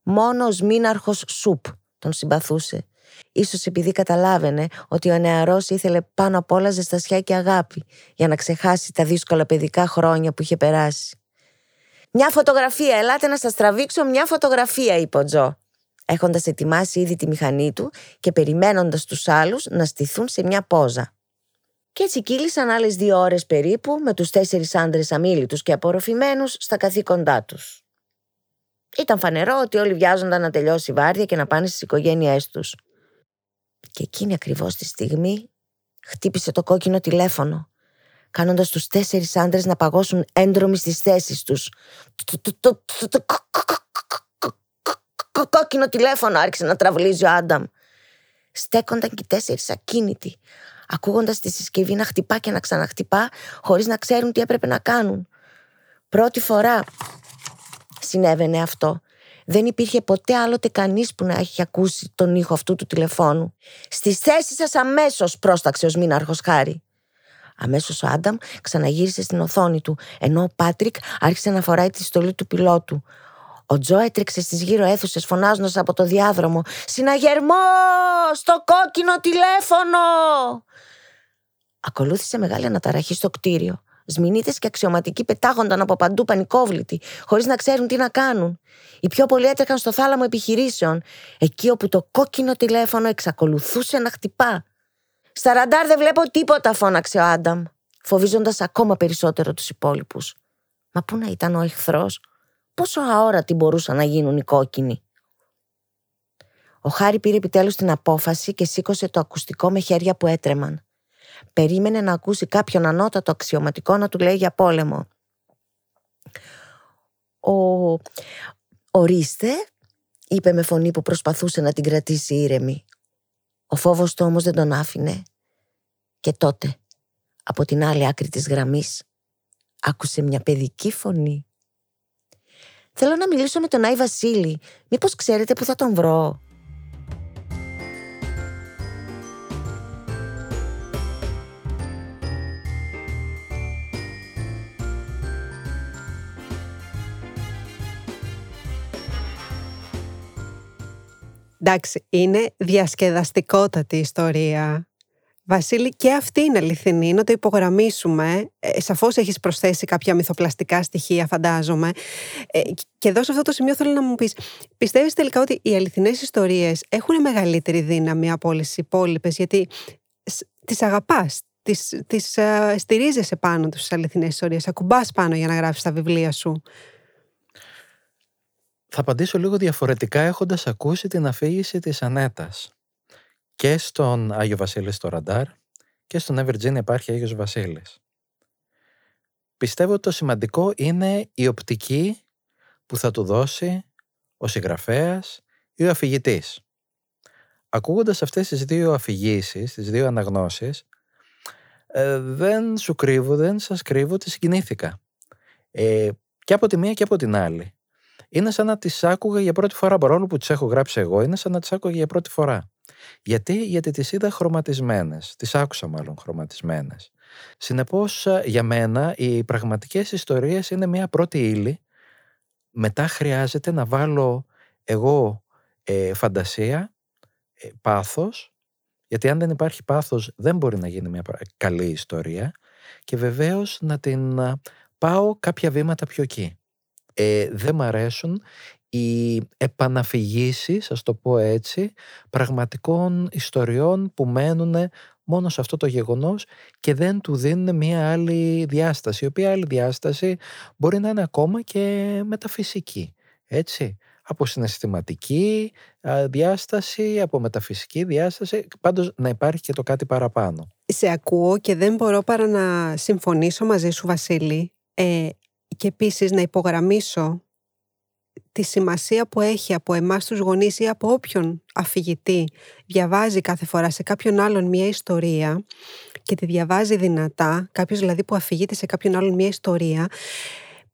Μόνος ο Σμήναρχος Σουπ τον συμπαθούσε. Ίσως επειδή καταλάβαινε ότι ο νεαρός ήθελε πάνω απ' όλα ζεστασιά και αγάπη για να ξεχάσει τα δύσκολα παιδικά χρόνια που είχε περάσει. «Μια φωτογραφία, ελάτε να σας τραβήξω μια φωτογραφία», είπε ο Τζο, έχοντας ετοιμάσει ήδη τη μηχανή του και περιμένοντας τους άλλους να στηθούν σε μια πόζα. Και έτσι κύλησαν άλλες δύο ώρες περίπου με τους τέσσερις άντρες αμήλυτους και απορροφημένους στα καθήκοντά τους. Ήταν φανερό ότι όλοι βιάζονταν να τελειώσει η βάρδια και να πάνε στις οικογένειές τους. Και εκείνη ακριβώς τη στιγμή χτύπησε το κόκκινο τηλέφωνο, κάνοντας τους τέσσερις άντρες να παγώσουν έντρομοι στις θέσεις τους. Κόκκινο τηλέφωνο άρχισε να τραβλίζει ο Άνταμ. Στέκονταν και οι τέσσερις ακίνητοι, ακούγοντας τη συσκευή να χτυπά και να ξαναχτυπά, χωρίς να ξέρουν τι έπρεπε να κάνουν. Πρώτη φορά συνέβαινε αυτό. Δεν υπήρχε ποτέ άλλοτε κανείς που να έχει ακούσει τον ήχο αυτού του τηλεφώνου. Στις θέσεις σας αμέσως, πρόσταξε ο Σμήναρχο Χάρη. Αμέσως ο Άνταμ ξαναγύρισε στην οθόνη του, ενώ ο Πάτρικ άρχισε να φοράει τη στολή του πιλότου. Ο Τζο έτρεξε στις γύρω αίθουσες φωνάζοντας από το διάδρομο «Συναγερμό! Στο κόκκινο τηλέφωνο!» Ακολούθησε μεγάλη αναταραχή στο κτίριο. Σμινίτες και αξιωματικοί πετάγονταν από παντού πανικόβλητοι, χωρίς να ξέρουν τι να κάνουν. Οι πιο πολλοί έτρεχαν στο θάλαμο επιχειρήσεων, εκεί όπου το κόκκινο τηλέφωνο εξακολουθούσε να χτυπά. «Στα ραντάρ δεν βλέπω τίποτα», φώναξε ο Άνταμ, φοβίζοντας ακόμα περισσότερο τους υπόλοιπους. Μα πού να ήταν ο εχθρός, πόσο αόρατοι μπορούσαν να γίνουν οι κόκκινοι. Ο Χάρη πήρε επιτέλους την απόφαση και σήκωσε το ακουστικό με χέρια που έτρεμαν. Περίμενε να ακούσει κάποιον ανώτατο αξιωματικό να του λέει για πόλεμο. Ο... «Ορίστε», είπε με φωνή που προσπαθούσε να την κρατήσει ήρεμη. Ο φόβος του όμως δεν τον άφηνε. Και τότε, από την άλλη άκρη της γραμμής, άκουσε μια παιδική φωνή. Θέλω να μιλήσω με τον Άι Βασίλη. Μήπως ξέρετε που θα τον βρω; Εντάξει, είναι διασκεδαστικότατη ιστορία. Βασίλη, και αυτή είναι αληθινή, να το υπογραμμίσουμε. Ε, Σαφώς έχεις προσθέσει κάποια μυθοπλαστικά στοιχεία, φαντάζομαι. Ε, και εδώ σε αυτό το σημείο θέλω να μου πεις, πιστεύεις τελικά ότι οι αληθινές ιστορίες έχουν μεγαλύτερη δύναμη από όλες τις υπόλοιπες, γιατί τις αγαπάς, τις, τις uh, στηρίζεσαι πάνω τους αληθινές ιστορίες, ακουμπάς πάνω για να γράφεις τα βιβλία σου; θα απαντήσω λίγο διαφορετικά έχοντας ακούσει την αφήγηση της Ανέτας. Και στον Άγιο Βασίλη στο Ραντάρ και στον Evergene υπάρχει Άγιος Βασίλης. Πιστεύω ότι το σημαντικό είναι η οπτική που θα του δώσει ο συγγραφέας ή ο αφηγητής. Ακούγοντας αυτές τις δύο αφηγήσεις, τις δύο αναγνώσεις, ε, δεν σου κρύβω, δεν σας κρύβω ότι συγκινήθηκα. Ε, και από τη μία και από την άλλη. Είναι σαν να τις άκουγα για πρώτη φορά, παρόλο που τις έχω γράψει εγώ, είναι σαν να τις άκουγα για πρώτη φορά. Γιατί, γιατί τις είδα χρωματισμένες, τις άκουσα μάλλον χρωματισμένες. Συνεπώς για μένα οι πραγματικές ιστορίες είναι μια πρώτη ύλη, μετά χρειάζεται να βάλω εγώ ε, φαντασία, ε, πάθος, γιατί αν δεν υπάρχει πάθος δεν μπορεί να γίνει μια καλή ιστορία και βεβαίως να την πάω κάποια βήματα πιο εκεί. Ε, δεν μ' αρέσουν οι επαναφηγήσεις, ας το πω έτσι, πραγματικών ιστοριών που μένουν μόνο σε αυτό το γεγονός και δεν του δίνουν μία άλλη διάσταση, η οποία άλλη διάσταση μπορεί να είναι ακόμα και μεταφυσική, έτσι από συναισθηματική διάσταση, από μεταφυσική διάσταση, πάντως να υπάρχει και το κάτι παραπάνω. Σε ακούω και δεν μπορώ παρά να συμφωνήσω μαζί σου Βασίλη ε, και επίσης να υπογραμμίσω τη σημασία που έχει από εμάς τους γονείς ή από όποιον αφηγητή διαβάζει κάθε φορά σε κάποιον άλλον μια ιστορία και τη διαβάζει δυνατά, κάποιος δηλαδή που αφηγείται σε κάποιον άλλον μια ιστορία,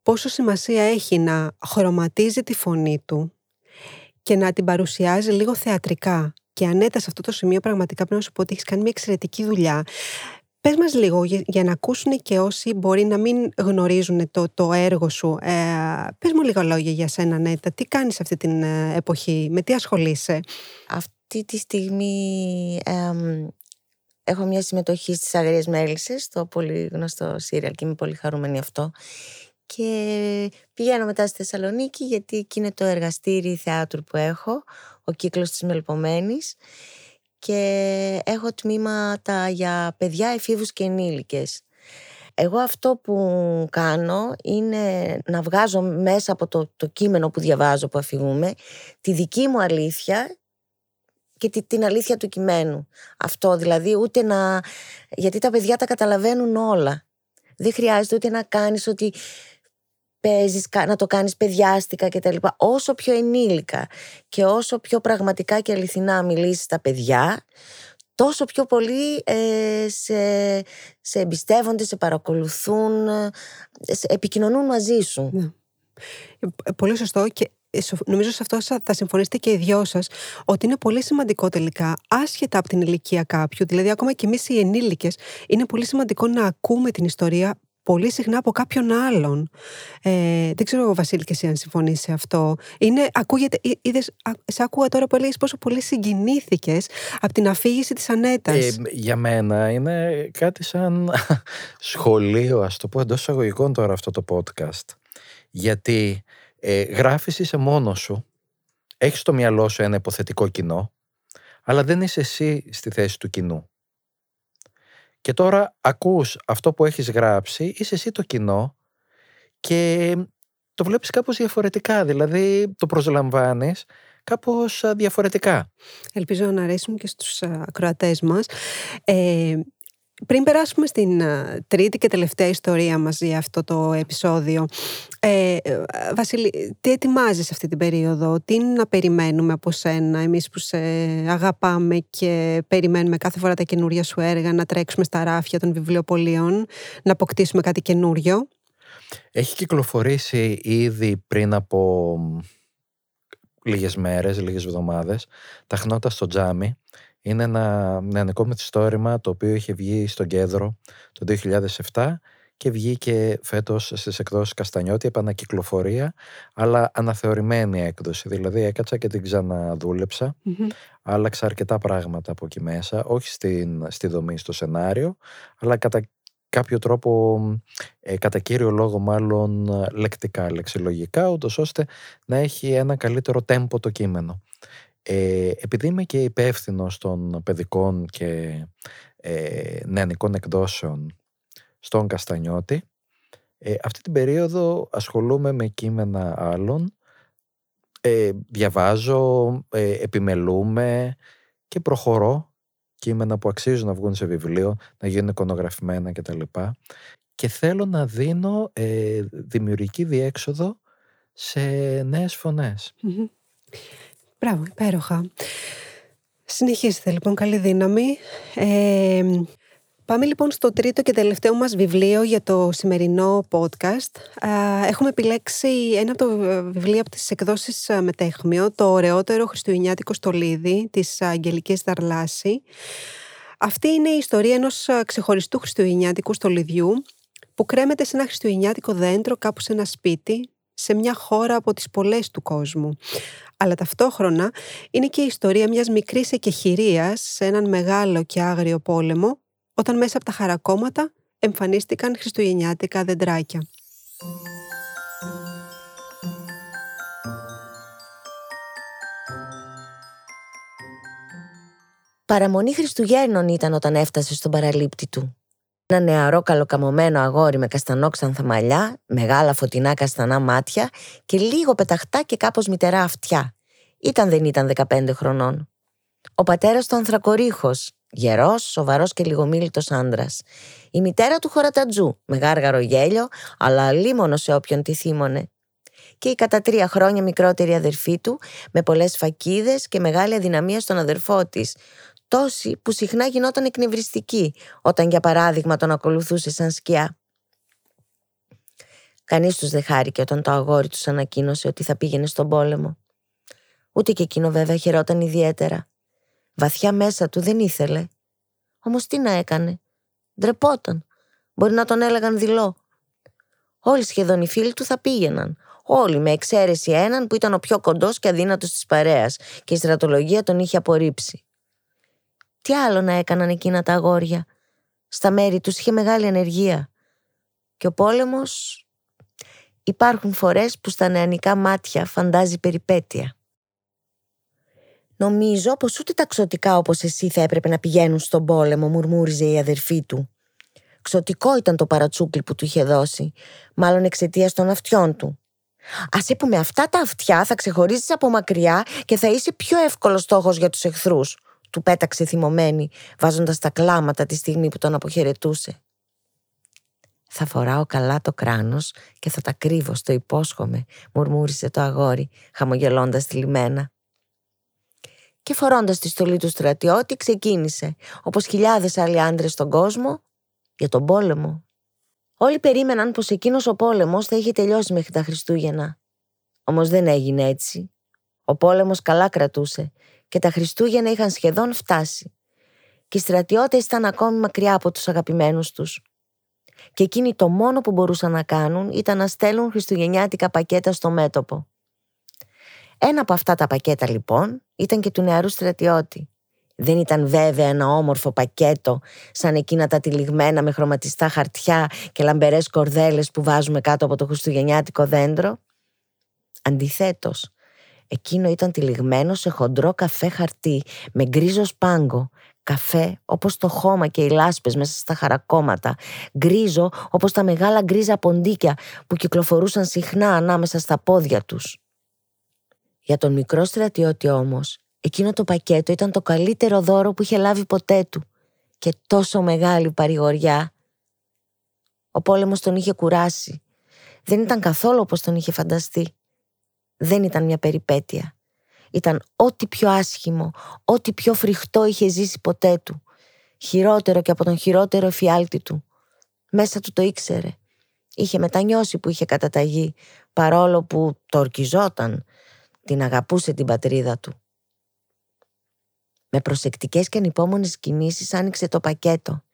πόσο σημασία έχει να χρωματίζει τη φωνή του και να την παρουσιάζει λίγο θεατρικά. Και ανέτα σε αυτό το σημείο πραγματικά πρέπει να σου πω ότι έχεις κάνει μια εξαιρετική δουλειά. Πες μας λίγο για, να ακούσουν και όσοι μπορεί να μην γνωρίζουν το, το έργο σου. Ε, πες μου λίγα λόγια για σένα, Νέτα. Τι κάνεις αυτή την ε, εποχή, με τι ασχολείσαι; Αυτή τη στιγμή έχω μια συμμετοχή στις Αγρίες Μέλισσες, το πολύ γνωστό σύριαλ και είμαι πολύ χαρούμενη αυτό και πηγαίνω μετά στη Θεσσαλονίκη γιατί εκεί είναι το εργαστήρι θεάτρου που έχω, ο κύκλος της Μελπομένης και έχω τμήματα για παιδιά, εφήβους και ενήλικες. Εγώ αυτό που κάνω είναι να βγάζω μέσα από το, το κείμενο που διαβάζω, που αφηγούμε, τη δική μου αλήθεια και τη, την αλήθεια του κειμένου. Αυτό δηλαδή ούτε να... Γιατί τα παιδιά τα καταλαβαίνουν όλα. Δεν χρειάζεται ούτε να κάνεις ότι παίζεις, να το κάνεις παιδιάστικα κτλ. Όσο πιο ενήλικα και όσο πιο πραγματικά και αληθινά μιλήσεις στα παιδιά, τόσο πιο πολύ ε, σε, σε εμπιστεύονται, σε παρακολουθούν, σε, επικοινωνούν μαζί σου. Ναι. Ε, πολύ σωστό και ε, νομίζω σε αυτό θα συμφωνήσετε και οι δυο σας, ότι είναι πολύ σημαντικό τελικά, άσχετα από την ηλικία κάποιου, δηλαδή ακόμα και εμείς οι ενήλικες, είναι πολύ σημαντικό να ακούμε την ιστορία πολύ συχνά από κάποιον άλλον. Ε, δεν ξέρω, Βασίλη, και εσύ αν συμφωνείς σε αυτό. Είναι, ακούγεται, είδες, σε ακούω τώρα που έλεγες πόσο πολύ συγκινήθηκες από την αφήγηση της Ανέτας. Ε, για μένα είναι κάτι σαν σχολείο, ας το πω εντός εισαγωγικών τώρα αυτό το podcast. Γιατί ε, γράφεις είσαι μόνος σου, έχεις στο μυαλό σου ένα υποθετικό κοινό, αλλά δεν είσαι εσύ στη θέση του κοινού. Και τώρα ακούς αυτό που έχεις γράψει, είσαι εσύ το κοινό και το βλέπεις κάπως διαφορετικά, δηλαδή το προσλαμβάνεις κάπως διαφορετικά. Ελπίζω να αρέσουν και στους ακροατές μας. Ε, πριν περάσουμε στην τρίτη και τελευταία ιστορία μας για αυτό το επεισόδιο, ε, Βασίλη, τι ετοιμάζεις αυτή την περίοδο, τι να περιμένουμε από σένα, εμείς που σε αγαπάμε και περιμένουμε κάθε φορά τα καινούρια σου έργα, να τρέξουμε στα ράφια των βιβλιοπολίων, να αποκτήσουμε κάτι καινούριο; Έχει κυκλοφορήσει ήδη πριν από λίγες μέρες, λίγες εβδομάδες, τα χνότα στο τζάμι, είναι ένα νεανικό μυθιστόρημα το οποίο είχε βγει στον κέντρο το 2007 και βγήκε φέτος στις εκδόσεις Καστανιώτη επανακυκλοφορία αλλά αναθεωρημένη έκδοση. Δηλαδή έκατσα και την ξαναδούλεψα. Άλλαξα αρκετά πράγματα από εκεί μέσα όχι στην, στη δομή στο σενάριο αλλά κατά κάποιο τρόπο ε, κατά κύριο λόγο μάλλον λεκτικά, λεξιλογικά ούτως ώστε να έχει ένα καλύτερο τέμπο το κείμενο ε, επειδή είμαι και υπεύθυνο των παιδικών και ε, νεανικών εκδόσεων στον Καστανιώτη, ε, αυτή την περίοδο ασχολούμαι με κείμενα άλλων, ε, διαβάζω, ε, επιμελούμε και προχωρώ κείμενα που αξίζουν να βγουν σε βιβλίο, να γίνουν εικονογραφημένα κτλ. Και θέλω να δίνω ε, δημιουργική διέξοδο σε νέες φωνές. Μπράβο, υπέροχα. Συνεχίστε λοιπόν, καλή δύναμη. Ε, πάμε λοιπόν στο τρίτο και τελευταίο μας βιβλίο για το σημερινό podcast. Έχουμε επιλέξει ένα από το βιβλίο από τις εκδόσεις Μετέχμιο, το ωραιότερο χριστουγεννιάτικο στολίδι της Αγγελικής Δαρλάση. Αυτή είναι η ιστορία ενός ξεχωριστού χριστουγεννιάτικου στολιδιού που κρέμεται σε ένα χριστουγεννιάτικο δέντρο κάπου σε ένα σπίτι, σε μια χώρα από τις πολλές του κόσμου. Αλλά ταυτόχρονα είναι και η ιστορία μιας μικρής εκεχηρίας σε έναν μεγάλο και άγριο πόλεμο, όταν μέσα από τα χαρακόμματα εμφανίστηκαν χριστουγεννιάτικα δεντράκια. Παραμονή Χριστουγέννων ήταν όταν έφτασε στον παραλήπτη του. Ένα νεαρό καλοκαμωμένο αγόρι με καστανόξανθα μαλλιά, μεγάλα φωτεινά καστανά μάτια και λίγο πεταχτά και κάπως μητερά αυτιά. Ήταν δεν ήταν 15 χρονών. Ο πατέρας του Ανθρακορίχος, γερός, σοβαρός και λιγομίλητος άντρας. Η μητέρα του χωρατατζού, με γάργαρο γέλιο, αλλά αλίμονο σε όποιον τη θύμωνε. Και η κατά τρία χρόνια μικρότερη αδερφή του, με πολλές φακίδες και μεγάλη αδυναμία στον αδερφό της, τόση που συχνά γινόταν εκνευριστική όταν για παράδειγμα τον ακολουθούσε σαν σκιά. Κανείς τους δεν χάρηκε όταν το αγόρι τους ανακοίνωσε ότι θα πήγαινε στον πόλεμο. Ούτε και εκείνο βέβαια χαιρόταν ιδιαίτερα. Βαθιά μέσα του δεν ήθελε. Όμως τι να έκανε; Ντρεπόταν. Μπορεί να τον έλεγαν δειλό. Όλοι σχεδόν οι φίλοι του θα πήγαιναν. Όλοι με εξαίρεση έναν που ήταν ο πιο κοντός και αδύνατος της παρέας και η στρατολογία τον είχε απορρίψει. Τι άλλο να έκαναν εκείνα τα αγόρια; Στα μέρη τους είχε μεγάλη ενεργεία. Και ο πόλεμος... Υπάρχουν φορές που στα νεανικά μάτια φαντάζει περιπέτεια. Νομίζω πως ούτε τα ξωτικά όπως εσύ θα έπρεπε να πηγαίνουν στον πόλεμο, μουρμούριζε η αδερφή του. Ξωτικό ήταν το παρατσούκλι που του είχε δώσει, μάλλον εξαιτίας των αυτιών του. Α είπε με αυτά τα αυτιά θα ξεχωρίσει από μακριά και θα είσαι πιο εύκολος στόχος για τους εχθρούς του πέταξε θυμωμένη, βάζοντας τα κλάματα τη στιγμή που τον αποχαιρετούσε. «Θα φοράω καλά το κράνος και θα τα κρύβω, στο υπόσχομαι», μουρμούρισε το αγόρι, χαμογελώντας τη λιμένα. Και φορώντας τη στολή του στρατιώτη, ξεκίνησε, όπως χιλιάδες άλλοι άντρες στον κόσμο, για τον πόλεμο. Όλοι περίμεναν πως εκείνος ο πόλεμος θα είχε τελειώσει μέχρι τα Χριστούγεννα. Όμως δεν έγινε έτσι. Ο πόλεμος καλά κρατούσε και τα Χριστούγεννα είχαν σχεδόν φτάσει. Και οι στρατιώτες ήταν ακόμη μακριά από τους αγαπημένους τους. Και εκείνοι το μόνο που μπορούσαν να κάνουν ήταν να στέλνουν χριστουγεννιάτικα πακέτα στο μέτωπο. Ένα από αυτά τα πακέτα λοιπόν ήταν και του νεαρού στρατιώτη. Δεν ήταν βέβαια ένα όμορφο πακέτο σαν εκείνα τα τυλιγμένα με χρωματιστά χαρτιά και λαμπερές κορδέλες που βάζουμε κάτω από το χριστουγεννιάτικο δέντρο. Αντιθέτως, Εκείνο ήταν τυλιγμένο σε χοντρό καφέ χαρτί με γκρίζο σπάγκο. Καφέ όπως το χώμα και οι λάσπες μέσα στα χαρακόμματα. Γκρίζο όπως τα μεγάλα γκρίζα ποντίκια που κυκλοφορούσαν συχνά ανάμεσα στα πόδια τους. Για τον μικρό στρατιώτη όμως, εκείνο το πακέτο ήταν το καλύτερο δώρο που είχε λάβει ποτέ του. Και τόσο μεγάλη παρηγοριά. Ο πόλεμος τον είχε κουράσει. Δεν ήταν καθόλου όπως τον είχε φανταστεί δεν ήταν μια περιπέτεια. Ήταν ό,τι πιο άσχημο, ό,τι πιο φρικτό είχε ζήσει ποτέ του. Χειρότερο και από τον χειρότερο εφιάλτη του. Μέσα του το ήξερε. Είχε μετανιώσει που είχε καταταγεί, παρόλο που το ορκιζόταν. Την αγαπούσε την πατρίδα του. Με προσεκτικές και ανυπόμονες κινήσεις άνοιξε το πακέτο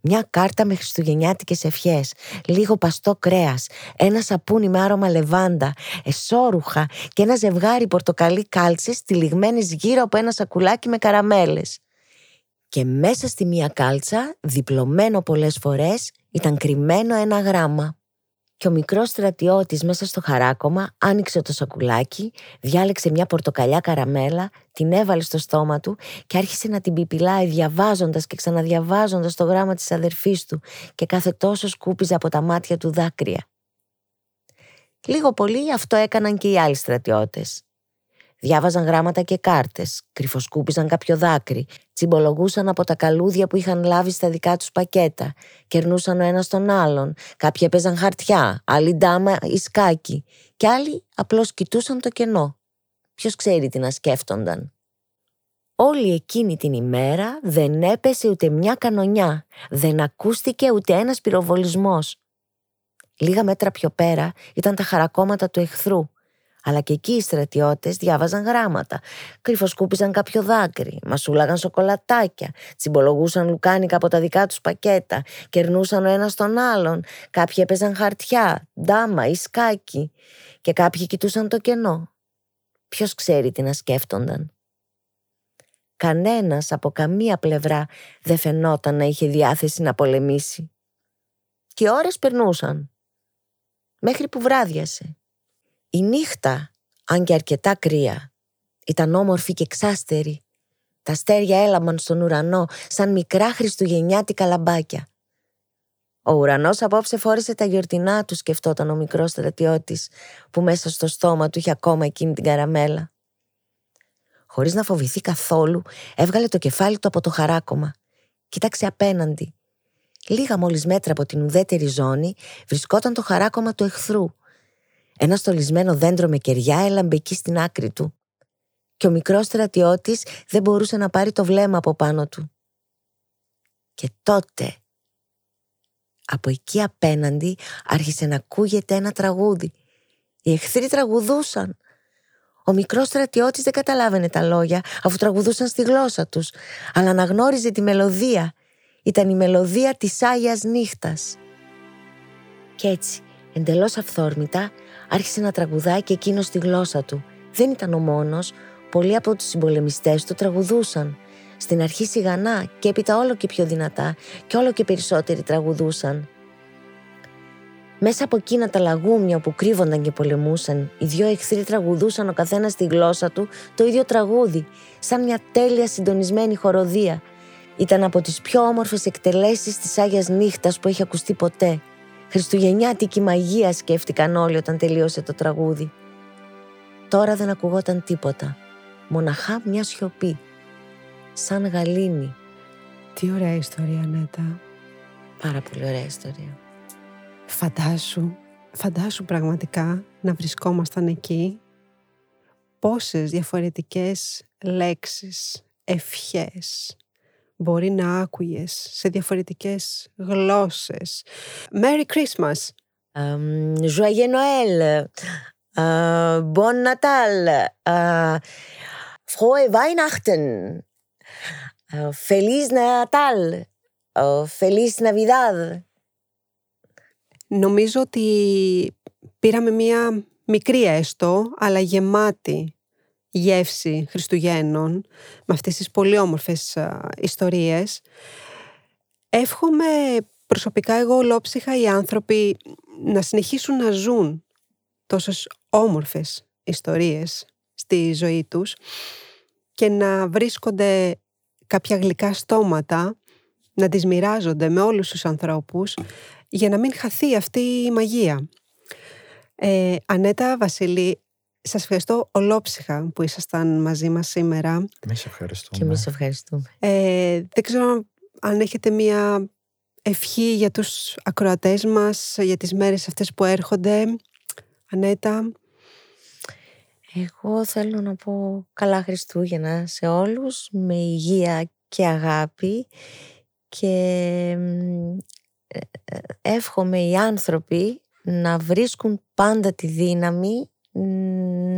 μια κάρτα με χριστουγεννιάτικες ευχές, λίγο παστό κρέας, ένα σαπούνι με άρωμα λεβάντα, εσόρουχα και ένα ζευγάρι πορτοκαλί κάλτσες τυλιγμένες γύρω από ένα σακουλάκι με καραμέλες. Και μέσα στη μία κάλτσα, διπλωμένο πολλές φορές, ήταν κρυμμένο ένα γράμμα και ο μικρός στρατιώτης μέσα στο χαράκομα άνοιξε το σακουλάκι, διάλεξε μια πορτοκαλιά καραμέλα, την έβαλε στο στόμα του και άρχισε να την πιπιλάει διαβάζοντας και ξαναδιαβάζοντας το γράμμα της αδερφής του και κάθε τόσο σκούπιζε από τα μάτια του δάκρυα. Λίγο πολύ αυτό έκαναν και οι άλλοι στρατιώτες. Διάβαζαν γράμματα και κάρτες, κρυφοσκούπιζαν κάποιο δάκρυ, τσιμπολογούσαν από τα καλούδια που είχαν λάβει στα δικά τους πακέτα, κερνούσαν ο ένας τον άλλον, κάποιοι έπαιζαν χαρτιά, άλλοι ντάμα ή σκάκι και άλλοι απλώς κοιτούσαν το κενό. Ποιος ξέρει τι να σκέφτονταν. Όλη εκείνη την ημέρα δεν έπεσε ούτε μια κανονιά, δεν ακούστηκε ούτε ένας πυροβολισμός. Λίγα μέτρα πιο πέρα ήταν τα χαρακόμματα του εχθρού, αλλά και εκεί οι στρατιώτες διάβαζαν γράμματα, κρυφοσκούπιζαν κάποιο δάκρυ, μασούλαγαν σοκολατάκια, τσιμπολογούσαν λουκάνικα από τα δικά τους πακέτα, κερνούσαν ο ένας τον άλλον, κάποιοι έπαιζαν χαρτιά, ντάμα ή σκάκι και κάποιοι κοιτούσαν το κενό. Ποιος ξέρει τι να σκέφτονταν. Κανένας από καμία πλευρά δεν φαινόταν να είχε διάθεση να πολεμήσει. Και ώρες περνούσαν. Μέχρι που βράδιασε. Η νύχτα, αν και αρκετά κρύα, ήταν όμορφη και ξάστερη. Τα αστέρια έλαμαν στον ουρανό σαν μικρά χριστουγεννιάτικα λαμπάκια. Ο ουρανός απόψε φόρεσε τα γιορτινά του, σκεφτόταν ο μικρός στρατιώτης, που μέσα στο στόμα του είχε ακόμα εκείνη την καραμέλα. Χωρίς να φοβηθεί καθόλου, έβγαλε το κεφάλι του από το χαράκομα. Κοίταξε απέναντι. Λίγα μόλις μέτρα από την ουδέτερη ζώνη βρισκόταν το χαράκομα του εχθρού, ένα στολισμένο δέντρο με κεριά έλαμπε εκεί στην άκρη του. Και ο μικρός στρατιώτης δεν μπορούσε να πάρει το βλέμμα από πάνω του. Και τότε, από εκεί απέναντι άρχισε να ακούγεται ένα τραγούδι. Οι εχθροί τραγουδούσαν. Ο μικρός στρατιώτης δεν καταλάβαινε τα λόγια αφού τραγουδούσαν στη γλώσσα τους, αλλά αναγνώριζε τη μελωδία. Ήταν η μελωδία της Άγιας Νύχτας. Κι έτσι, εντελώς αυθόρμητα, άρχισε να τραγουδάει και εκείνος στη γλώσσα του. Δεν ήταν ο μόνος, πολλοί από τους συμπολεμιστές του τραγουδούσαν. Στην αρχή σιγανά και έπειτα όλο και πιο δυνατά και όλο και περισσότεροι τραγουδούσαν. Μέσα από εκείνα τα λαγούμια που κρύβονταν και πολεμούσαν, οι δυο εχθροί τραγουδούσαν ο καθένας στη γλώσσα του το ίδιο τραγούδι, σαν μια τέλεια συντονισμένη χοροδία. Ήταν από τις πιο όμορφες εκτελέσεις της Άγιας Νύχτας που έχει ακουστεί ποτέ. Χριστουγεννιάτικη μαγεία σκέφτηκαν όλοι όταν τελείωσε το τραγούδι. Τώρα δεν ακουγόταν τίποτα. Μοναχά μια σιωπή. Σαν γαλήνη. Τι ωραία ιστορία, Νέτα. Πάρα πολύ ωραία ιστορία. Φαντάσου, φαντάσου πραγματικά να βρισκόμασταν εκεί. Πόσες διαφορετικές λέξεις, ευχές, μπορεί να άκουγες σε διαφορετικές γλώσσες. Merry Christmas. Um, Joyeux Noël. Uh, bon Natal. Uh, frohe Weihnachten. Uh, Feliz Natal. Uh, Feliz Navidad. Νομίζω ότι πήραμε μία μικρή έστω, αλλά γεμάτη γεύση Χριστουγέννων με αυτές τις πολύ όμορφες ιστορίες. Εύχομαι προσωπικά εγώ ολόψυχα οι άνθρωποι να συνεχίσουν να ζουν τόσες όμορφες ιστορίες στη ζωή τους και να βρίσκονται κάποια γλυκά στόματα να τις μοιράζονται με όλους τους ανθρώπους για να μην χαθεί αυτή η μαγεία. Ε, Ανέτα Βασιλή, σας ευχαριστώ ολόψυχα που ήσασταν μαζί μας σήμερα. Εμείς ευχαριστούμε. Και εμείς ευχαριστούμε. Ε, δεν ξέρω αν έχετε μία ευχή για τους ακροατές μας, για τις μέρες αυτές που έρχονται. Ανέτα. Εγώ θέλω να πω καλά Χριστούγεννα σε όλους, με υγεία και αγάπη και ε, ε, εύχομαι οι άνθρωποι να βρίσκουν πάντα τη δύναμη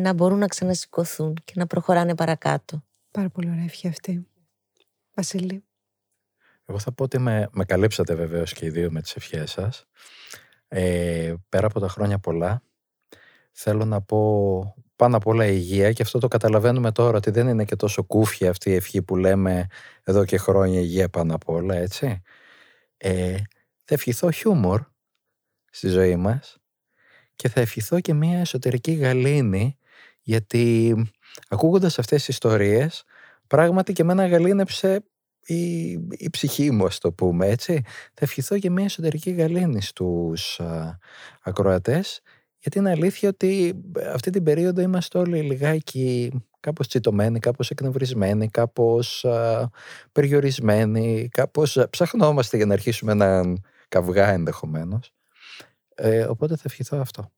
να μπορούν να ξανασηκωθούν και να προχωράνε παρακάτω. Πάρα πολύ ωραία ευχή αυτή. Βασίλη. Εγώ θα πω ότι με, με καλύψατε βεβαίως και οι δύο με τις ευχές σας. Ε, πέρα από τα χρόνια πολλά, θέλω να πω πάνω απ' όλα υγεία και αυτό το καταλαβαίνουμε τώρα ότι δεν είναι και τόσο κούφια αυτή η ευχή που λέμε εδώ και χρόνια υγεία πάνω απ' όλα, έτσι. Ε, θα ευχηθώ χιούμορ στη ζωή μας και θα ευχηθώ και μια εσωτερική γαλήνη γιατί ακούγοντας αυτές τις ιστορίες πράγματι και εμένα γαλήνεψε η, η ψυχή μου ας το πούμε έτσι θα ευχηθώ και μια εσωτερική γαλήνη στους α, ακροατές Γιατί είναι αλήθεια ότι αυτή την περίοδο είμαστε όλοι λιγάκι κάπως τσιτωμένοι, κάπως εκνευρισμένοι, κάπως α, περιορισμένοι, κάπως ψαχνόμαστε για να αρχίσουμε έναν καυγά ενδεχομένως. Ε, οπότε θα ευχηθώ αυτό.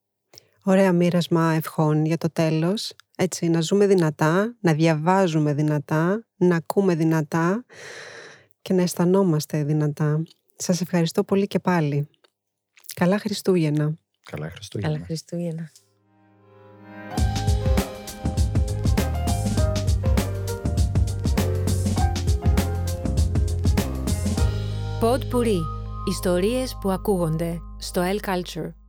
Ωραία μοίρασμα ευχών για το τέλος. Έτσι, να ζούμε δυνατά, να διαβάζουμε δυνατά, να ακούμε δυνατά και να αισθανόμαστε δυνατά. Σας ευχαριστώ πολύ και πάλι. Καλά Χριστούγεννα. Καλά Χριστούγεννα. Καλά Χριστούγεννα. Pod Puri. Ιστορίες που ακούγονται στο El Culture.